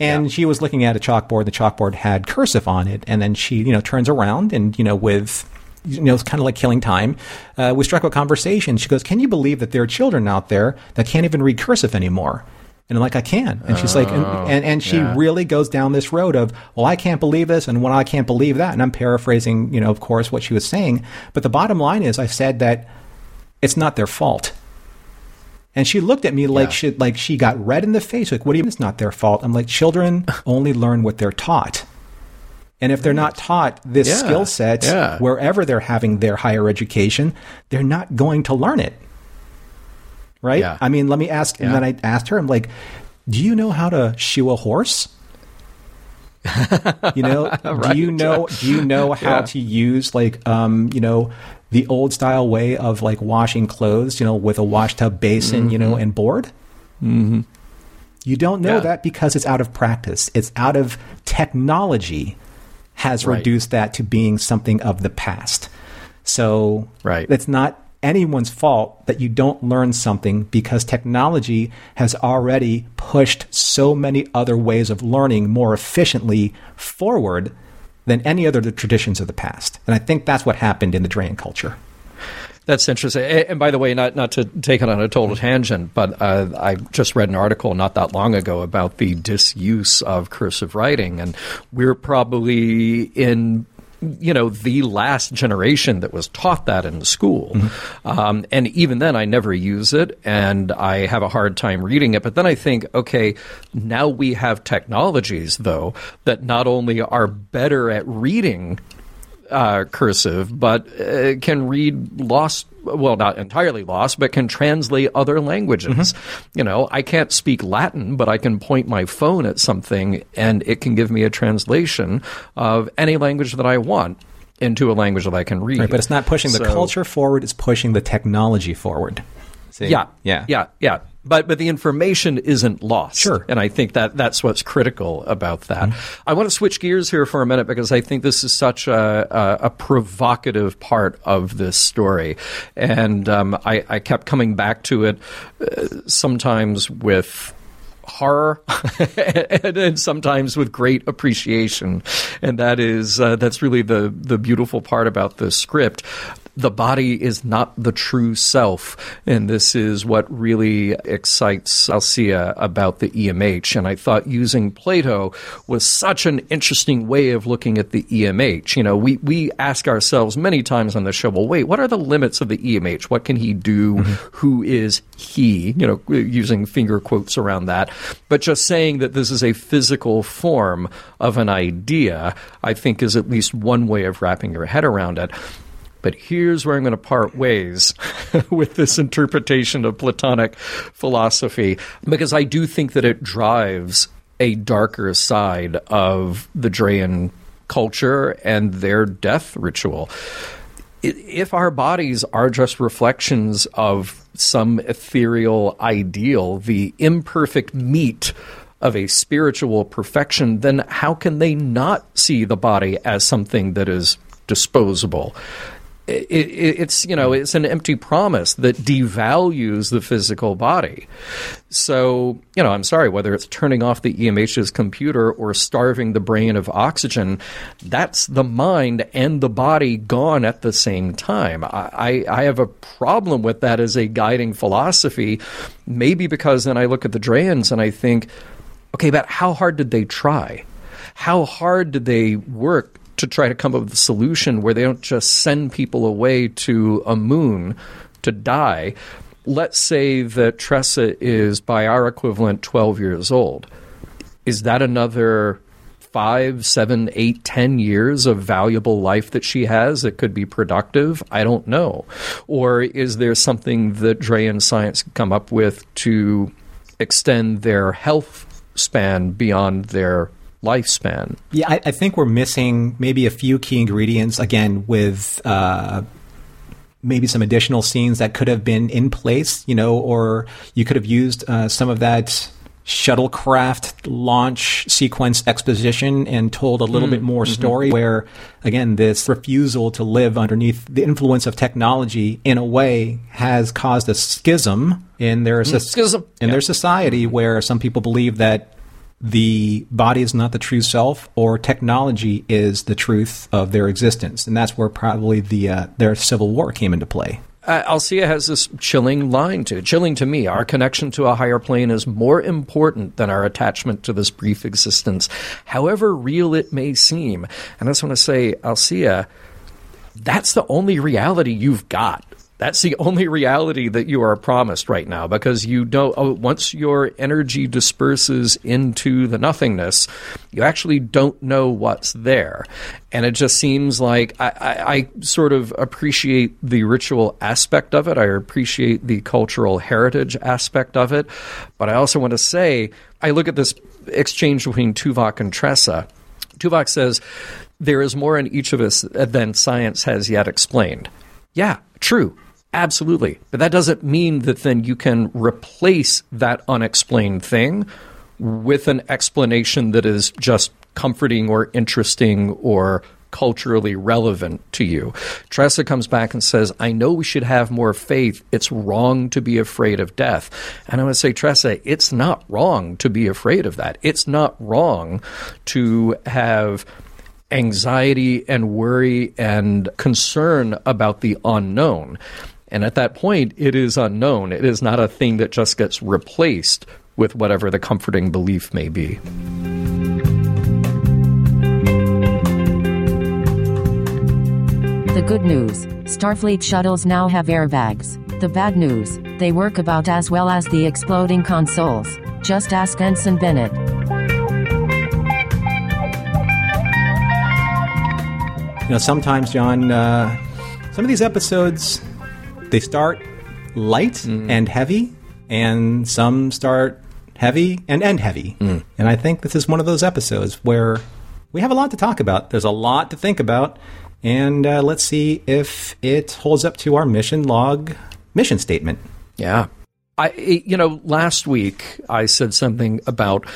And she was looking at a chalkboard. And the chalkboard had cursive on it, and then she, you know, turns around and you know, with you know, it's kind of like killing time. Uh, we struck a conversation. She goes, "Can you believe that there are children out there that can't even read cursive anymore?" And I'm like, "I can." And she's like, and, and, and she really goes down this road of, "Well, I can't believe this, and well, I can't believe that." And I'm paraphrasing, you know, of course, what she was saying. But the bottom line is, I said that it's not their fault And she looked at me like Yeah. she like she got red in the face. Like, what do you mean it's not their fault? I'm like, children only learn what they're taught. And if they're not taught this Yeah. skill set Yeah. wherever they're having their higher education, they're not going to learn it. Right? Yeah. I mean, let me ask. And then I asked her, I'm like, do you know how to shoe a horse? you know, do you know do you know how to use like um, you know, the old style way of like washing clothes, you know, with a wash tub basin, you know, and board? Mm-hmm. You don't know Yeah. that because it's out of practice. It's out of technology has Right. reduced that to being something of the past. So Right. it's not anyone's fault that you don't learn something because technology has already pushed so many other ways of learning more efficiently forward than any other traditions of the past. And I think that's what happened in the Drayan culture. That's interesting. And by the way, not not to take it on a total tangent, but uh, I just read an article not that long ago about the disuse of cursive writing, and we're probably in you know the last generation that was taught that in school. Um, and even then i never use it and i have a hard time reading it. But then i think okay now we have technologies though that not only are better at reading uh, cursive, but uh, can read lost. Well, not entirely lost, but can translate other languages. You know, I can't speak Latin, but I can point my phone at something, and it can give me a translation of any language that I want into a language that I can read. Right, but it's not pushing the culture forward, it's pushing the technology forward. See? Yeah, Yeah. yeah, yeah. But but the information isn't lost. Sure. Mm-hmm. and I think that that's what's critical about that. I want to switch gears here for a minute because I think this is such a a, a provocative part of this story, and um, I, I kept coming back to it uh, sometimes with horror and, and sometimes with great appreciation. And that is uh, that's really the the beautiful part about the script. The body is not the true self. And this is what really excites Alcia about the EMH and I thought using Plato was such an interesting way of looking at the EMH you know we we ask ourselves many times on the show well wait what are the limits of the EMH what can he do? Who is he? You know using finger quotes around that but just saying that this is a physical form of an idea, I think is at least one way of wrapping your head around it. But here's where I'm going to part ways with this interpretation of Platonic philosophy, because I do think that it drives a darker side of the Drayan culture and their death ritual if our bodies are just reflections of some ethereal ideal, the imperfect meat of a spiritual perfection, then how can they not see the body as something that is disposable? It, it, it's you know it's an empty promise that devalues the physical body. So you know I'm sorry whether it's turning off the EMH's computer or starving the brain of oxygen, that's the mind and the body gone at the same time. I, I, I have a problem with that as a guiding philosophy, maybe because then I look at the Drayans and I think, okay, but how hard did they try? How hard did they work to try to come up with a solution where they don't just send people away to a moon to die? Let's say that Tressa is, by our equivalent, 12 years old. Is that another five, seven, eight, ten years of valuable life that she has that could be productive? I don't know. Or is there something that Drayan science come up with to extend their health span beyond their lifespan? Yeah, I, I think we're missing maybe a few key ingredients again with uh, maybe some additional scenes that could have been in place, you know, or you could have used uh, some of that shuttlecraft launch sequence exposition and told a little bit more story where again this refusal to live underneath the influence of technology in a way has caused a schism in their soc- schism. in their society where some people believe that the body is not the true self or technology is the truth of their existence and that's where probably the uh, their civil war came into play Uh, Alcia has this chilling line to chilling to me. Our connection to a higher plane is more important than our attachment to this brief existence, however real it may seem. And I just want to say, Alcia, that's the only reality you've got. That's the only reality that you are promised right now because you don't, oh, once your energy disperses into the nothingness, you actually don't know what's there. And it just seems like I, I, I sort of appreciate the ritual aspect of it. I appreciate the cultural heritage aspect of it. But I also want to say, I look at this exchange between Tuvok and Tressa. Tuvok says, There is more in each of us than science has yet explained. Yeah, true. Absolutely. But that doesn't mean that then you can replace that unexplained thing with an explanation that is just comforting or interesting or culturally relevant to you. Tressa comes back and says, I know we should have more faith. It's wrong to be afraid of death. And I would say, Tressa, it's not wrong to be afraid of that. It's not wrong to have anxiety and worry and concern about the unknown. And at that point, it is unknown. It is not a thing that just gets replaced with whatever the comforting belief may be. The good news Starfleet shuttles now have airbags. The bad news they work about as well as the exploding consoles. Just ask Ensign Bennett. You know, sometimes, John, uh, some of these episodes they start light and heavy, and some start heavy and end heavy. And I think this is one of those episodes where we have a lot to talk about. There's a lot to think about, and uh, let's see if it holds up to our mission log mission statement. Yeah. I you know, last week I said something about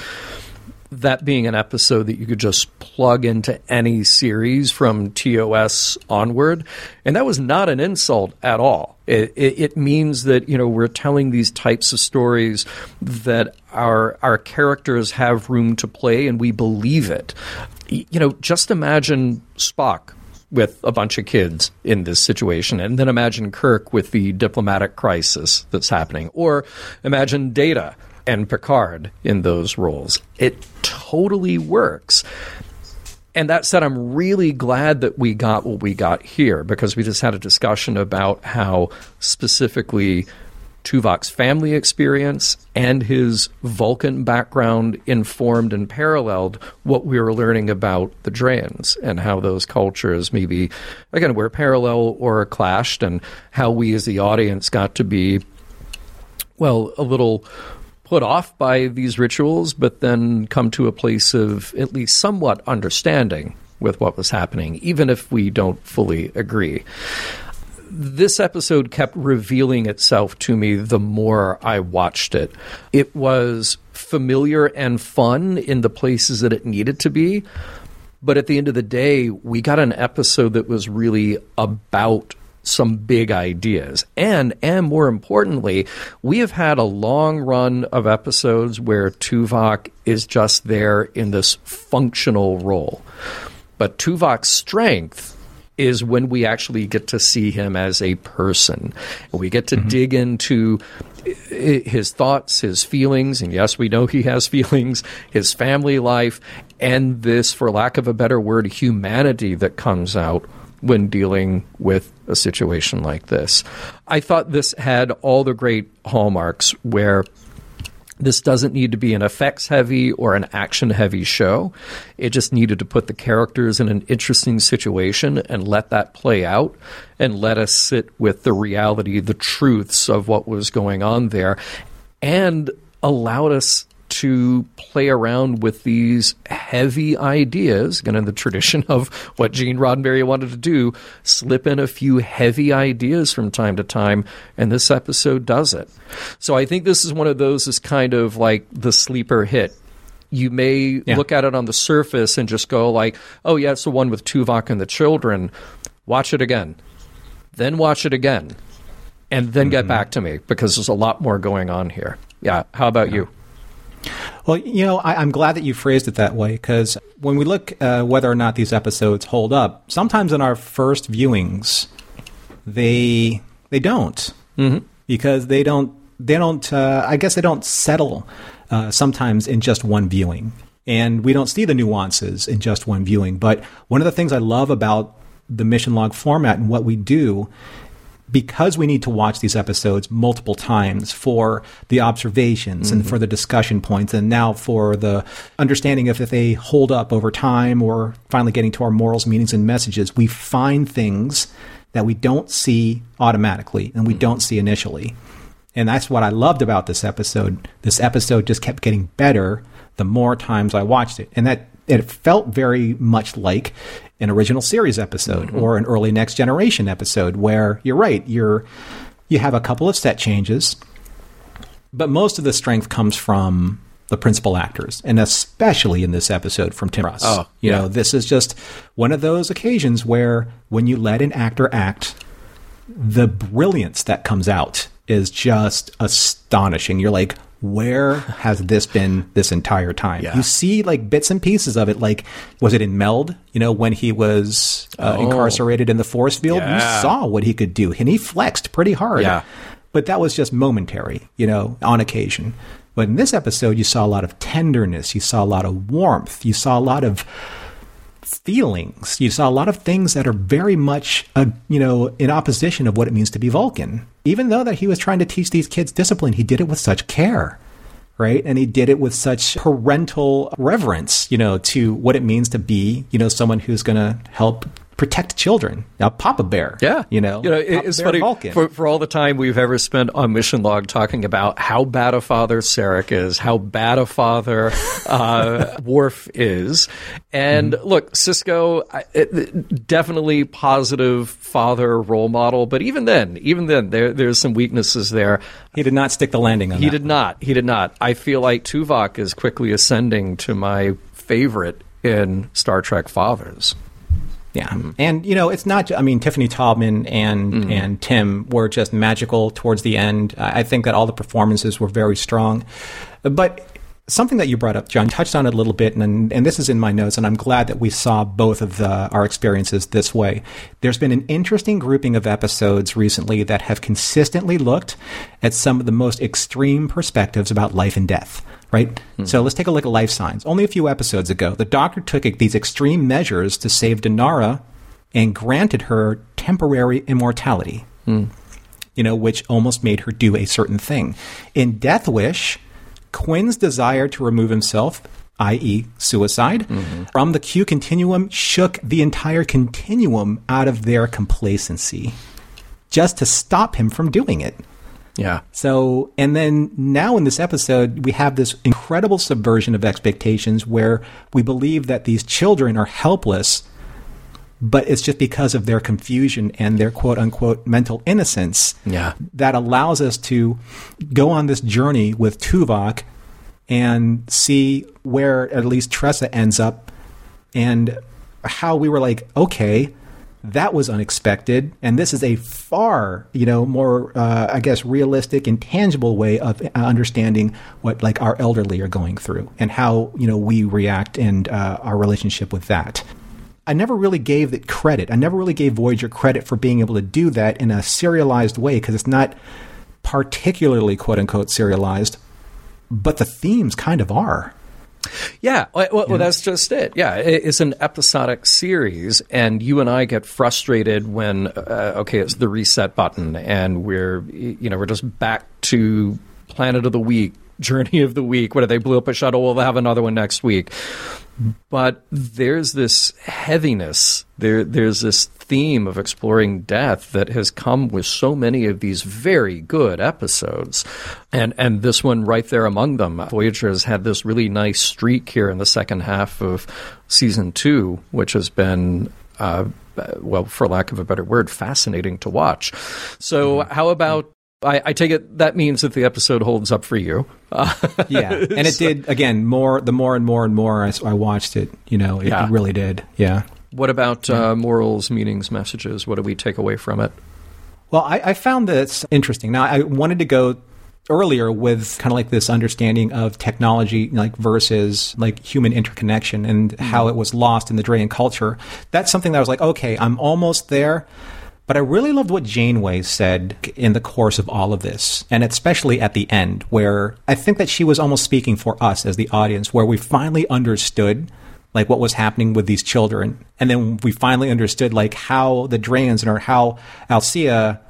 that being an episode that you could just plug into any series from TOS onward, and that was not an insult at all. It, it, it means that you know we're telling these types of stories that our our characters have room to play, and we believe it. You know, just imagine Spock with a bunch of kids in this situation. And then imagine Kirk with the diplomatic crisis that's happening. Or imagine Data and Picard in those roles. It totally works. And that said, I'm really glad that we got what we got here because we just had a discussion about how specifically Tuvok's family experience and his Vulcan background informed and paralleled what we were learning about the Drayans and how those cultures maybe, again, were parallel or clashed, and how we as the audience got to be, well, a little put off by these rituals, but then come to a place of at least somewhat understanding with what was happening, even if we don't fully agree this episode kept revealing itself to me the more I watched it. It was familiar and fun in the places that it needed to be. But at the end of the day, we got an episode that was really about some big ideas. And and more importantly, we have had a long run of episodes where Tuvok is just there in this functional role. But Tuvok's strength is when we actually get to see him as a person. We get to mm-hmm. dig into eh, eh, his thoughts, his feelings, and yes, we know he has feelings, his family life, and this, for lack of a better word, humanity that comes out when dealing with a situation like this. I thought this had all the great hallmarks where this doesn't need to be an effects heavy or an action heavy show. It just needed to put the characters in an interesting situation and let that play out and let us sit with the reality, the truths of what was going on there, and allowed us to play around with these heavy ideas, again, in the tradition of what Gene Roddenberry wanted to do, slip in a few heavy ideas from time to time, and this episode does it. So I think this is one of those is kind of like the sleeper hit. You may Yeah. look at it on the surface and just go like, "Oh yeah, it's the one with Tuvok and the children." Watch it again, then watch it again, and then get mm-hmm. back to me because there's a lot more going on here. Yeah, how about you? Well, you know, I, I'm glad that you phrased it that way because when we look uh, whether or not these episodes hold up, sometimes in our first viewings, they they don't because they don't they don't. Uh, I guess they don't settle uh, sometimes in just one viewing, and we don't see the nuances in just one viewing. But one of the things I love about the mission log format and what we do because we need to watch these episodes multiple times for the observations and mm-hmm. for the discussion points and now for the understanding of if they hold up over time or finally getting to our morals, meanings, and messages, we find things that we don't see automatically and we mm. don't see initially. And that's what I loved about this episode. This episode just kept getting better the more times I watched it. And that it felt very much like an original series episode mm-hmm. or an early next generation episode where you're right, you're you have a couple of set changes, but most of the strength comes from the principal actors, and especially in this episode from Tim Russ. Oh, you yeah. know, this is just one of those occasions where when you let an actor act, the brilliance that comes out is just astonishing. You're like, where has this been this entire time? Yeah. You see like bits and pieces of it. Like, was it in Meld? You know, when he was uh, Oh. incarcerated in the force field, Yeah. you saw what he could do, and he flexed pretty hard. Yeah. But that was just momentary, you know, on occasion. But in this episode, you saw a lot of tenderness. You saw a lot of warmth. You saw a lot of feelings. You saw a lot of things that are very much, uh, you know, in opposition of what it means to be Vulcan. Even though that he was trying to teach these kids discipline, he did it with such care, right? And he did it with such parental reverence, you know, to what it means to be, you know, someone who's going to help protect children. Now, Papa Bear, Yeah, you know, you know, Papa it's Bear funny Vulcan. for for all the time we've ever spent on Mission Log talking about how bad a father Sarek is, how bad a father uh, Worf is, and Mm-hmm. look, Sisko, it, definitely positive father role model, but even then, even then, there there's some weaknesses there. he did not stick the landing on He did not. He did not. I feel like Tuvok is quickly ascending to my favorite in Star Trek fathers. Yeah, mm-hmm. and you know, it's not. I mean, Tiffany Taubman and mm-hmm. and Tim were just magical towards the end. I I think that all the performances were very strong, but. Something that you brought up, John, touched on it a little bit, and, and this is in my notes, and I'm glad that we saw both of the, our experiences this way. There's been an interesting grouping of episodes recently that have consistently looked at some of the most extreme perspectives about life and death, right? Hmm. So let's take a look at Life Signs. Only a few episodes ago, the doctor took these extreme measures to save Danara and granted her temporary immortality hmm. you know, which almost made her do a certain thing. In Death Wish, Quinn's desire to remove himself, i.e., suicide, hmm. from the Q continuum shook the entire continuum out of their complacency just to stop him from doing it. Yeah. So, and then now in this episode, we have this incredible subversion of expectations where we believe that these children are helpless, but it's just because of their confusion and their quote unquote mental innocence Yeah. that allows us to go on this journey with Tuvok and see where at least Tressa ends up and how we were like, okay, that was unexpected, and this is a far, you know, more, uh, I guess, realistic and tangible way of uh, understanding what like our elderly are going through and how you know we react and uh, our relationship with that. I never really gave it credit. I never really gave Voyager credit for being able to do that in a serialized way because it's not particularly quote unquote serialized, but the themes kind of are. Yeah, well, well, well, that's just it. Yeah, it's an episodic series, and you and I get frustrated when uh, okay, it's the reset button, and we're you know we're just back to Planet of the Week, Journey of the Week. What if they blew up a shuttle? We'll have another one next week. But there's this heaviness. There, there's this theme of exploring death that has come with so many of these very good episodes, and and this one right there among them. Voyager has had this really nice streak here in the second half of season two, which has been. Uh, well, for lack of a better word, fascinating to watch. So, how about I, I take it that means that the episode holds up for you. Uh, Yeah, and it did again. More the more and more and more I watched it, you know, it, Yeah. it really did. Yeah. what about uh, morals, meanings, messages? What do we take away from it? Well, I, I found this interesting. Now, I wanted to go earlier with kind of like this understanding of technology, like versus like human interconnection and how it was lost in the Drayan culture. That's something that I was like, okay, I'm almost there. But I really loved what Janeway said in the course of all of this, and especially at the end, where I think that she was almost speaking for us as the audience, where we finally understood like what was happening with these children, and then we finally understood like how the Drayans or how Alcia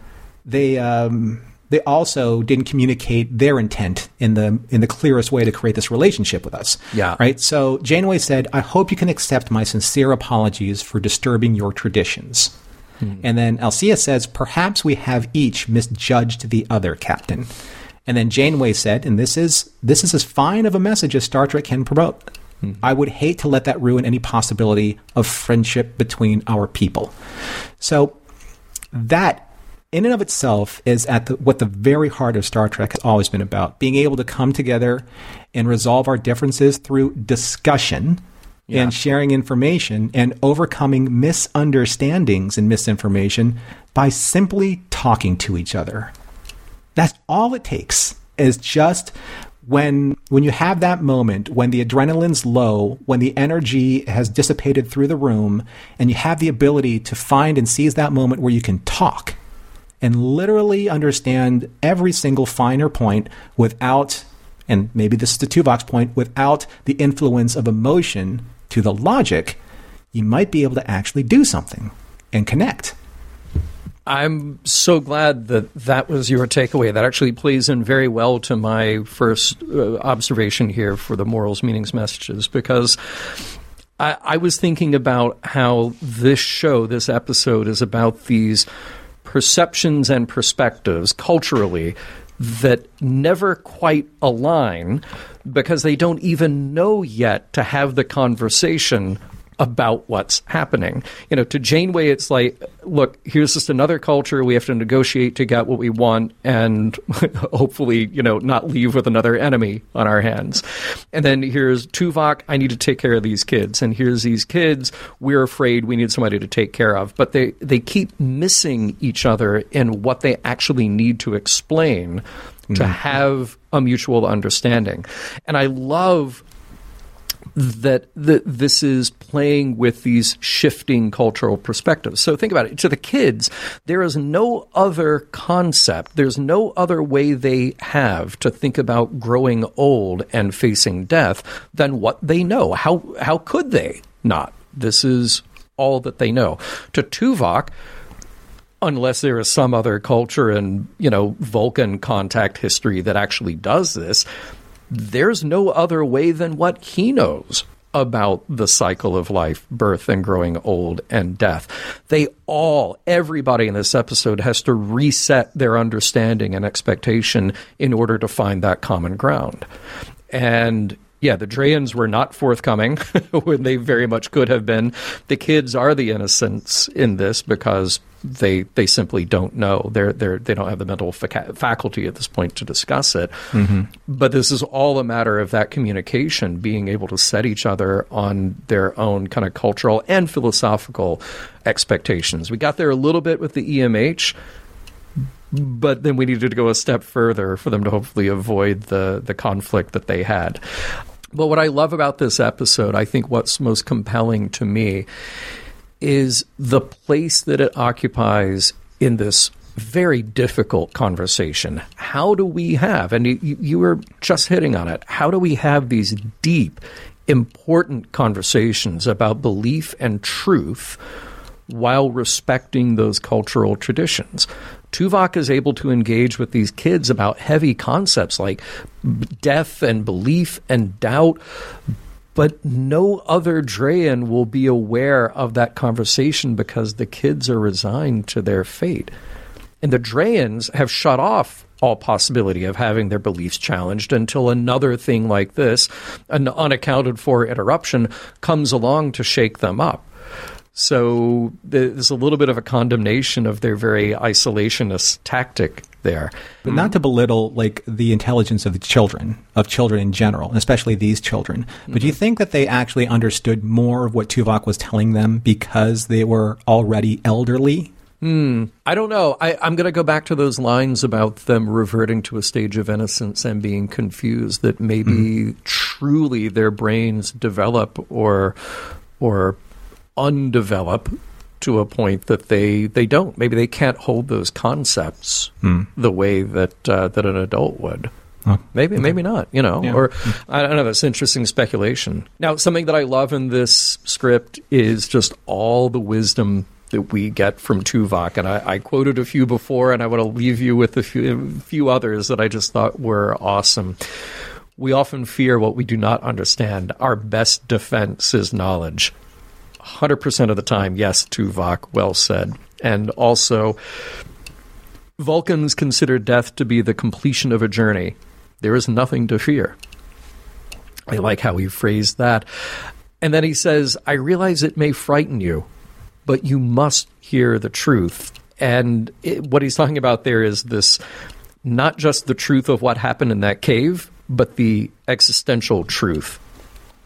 they um, they also didn't communicate their intent in the in the clearest way to create this relationship with us. Yeah. Right. So Janeway said, "I hope you can accept my sincere apologies for disturbing your traditions." Mm-hmm. And then Alcia says, "Perhaps we have each misjudged the other, Captain." And then Janeway said, and this is this is as fine of a message as Star Trek can promote. Mm-hmm. I would hate to let that ruin any possibility of friendship between our people. So that in and of itself is at the, what the very heart of Star Trek has always been about being able to come together and resolve our differences through discussion and sharing information and overcoming misunderstandings and misinformation by simply talking to each other. That's all it takes is just when when you have that moment when the adrenaline's low, when the energy has dissipated through the room and you have the ability to find and seize that moment where you can talk and literally understand every single finer point without and maybe this is the Tuvok's point without the influence of emotion to the logic, you might be able to actually do something and connect. I'm so glad that that was your takeaway. That actually plays in very well to my first uh, observation here for the morals, meanings, messages, because I, I was thinking about how this show, this episode, is about these perceptions and perspectives culturally that never quite align because they don't even know yet to have the conversation about what's happening. You know, to Janeway, it's like, look, here's just another culture. We have to negotiate to get what we want and hopefully, you know, not leave with another enemy on our hands. And then here's Tuvok, I need to take care of these kids. And here's these kids, we're afraid we need somebody to take care of. But they, they keep missing each other in what they actually need to explain to mm-hmm. have a mutual understanding. And I love that the, this is playing with these shifting cultural perspectives. So think about it. To the kids, there is no other concept, there's no other way they have to think about growing old and facing death than what they know. How, how could they not? This is all that they know. To Tuvok, unless there is some other culture and you know Vulcan contact history that actually does this, there's no other way than what he knows about the cycle of life, birth and growing old and death. They all, everybody in this episode has to reset their understanding and expectation in order to find that common ground. And yeah, the Drayans were not forthcoming when they very much could have been. The kids are the innocents in this because they they simply don't know. They're they're they don't have the mental faca- faculty at this point to discuss it. Mm-hmm. But this is all a matter of that communication, being able to set each other on their own kind of cultural and philosophical expectations. We got there a little bit with the EMH but then we needed to go a step further for them to hopefully avoid the the conflict that they had. But what I love about this episode, I think what's most compelling to me is the place that it occupies in this very difficult conversation. How do we have, and you, you were just hitting on it, how do we have these deep, important conversations about belief and truth while respecting those cultural traditions? Tuvok is able to engage with these kids about heavy concepts like death and belief and doubt, but no other Drayan will be aware of that conversation because the kids are resigned to their fate. And the Drayans have shut off all possibility of having their beliefs challenged until another thing like this, an unaccounted for interruption, comes along to shake them up. So there's a little bit of a condemnation of their very isolationist tactic there. But not to belittle like the intelligence of the children, of children in general, and especially these children. But do you think that they actually understood more of what Tuvok was telling them because they were already elderly? Hmm. I don't know. I, I'm going to go back to those lines about them reverting to a stage of innocence and being confused. That maybe truly their brains develop or or undevelop to a point that they they don't. Maybe they can't hold those concepts the way that uh, that an adult would. Maybe, maybe not. You know, Yeah. or I don't know. That's interesting speculation. Now, something that I love in this script is just all the wisdom that we get from Tuvok. And I, I quoted a few before, and I want to leave you with a few, a few others that I just thought were awesome. We often fear what we do not understand. Our best defense is knowledge. 100% of the time, yes, Tuvok, well said. And also, Vulcans consider death to be the completion of a journey. There is nothing to fear. I like how he phrased that. And then he says, I realize it may frighten you, but you must hear the truth. And it, what he's talking about there is this not just the truth of what happened in that cave, but the existential truth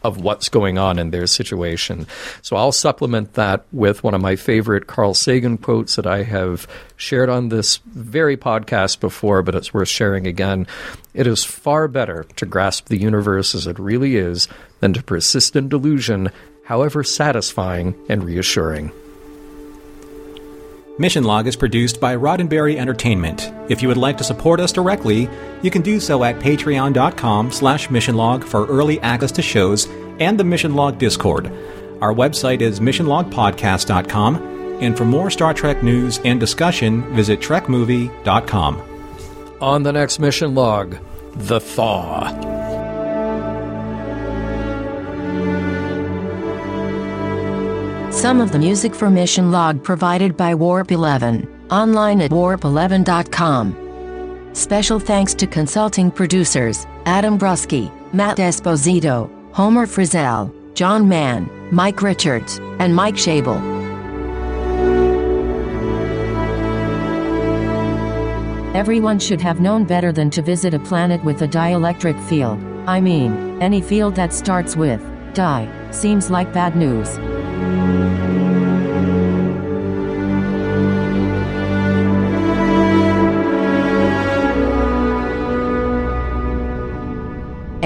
of what's going on in their situation. So I'll supplement that with one of my favorite Carl Sagan quotes that I have shared on this very podcast before, but it's worth sharing again. It is far better to grasp the universe as it really is than to persist in delusion, however satisfying and reassuring. Mission Log is produced by Roddenberry Entertainment. If you would like to support us directly, you can do so at patreon.com slash missionlog for early access to shows and the Mission Log Discord. Our website is missionlogpodcast.com, and for more Star Trek news and discussion, visit trekmovie.com. On the next Mission Log, The Thaw. Some of the music for Mission Log provided by Warp 11, online at warp11.com. Special thanks to consulting producers Adam Brusky, Matt Esposito, Homer Frizzell, John Mann, Mike Richards, and Mike Shabel. Everyone should have known better than to visit a planet with a dielectric field. I mean, any field that starts with die seems like bad news.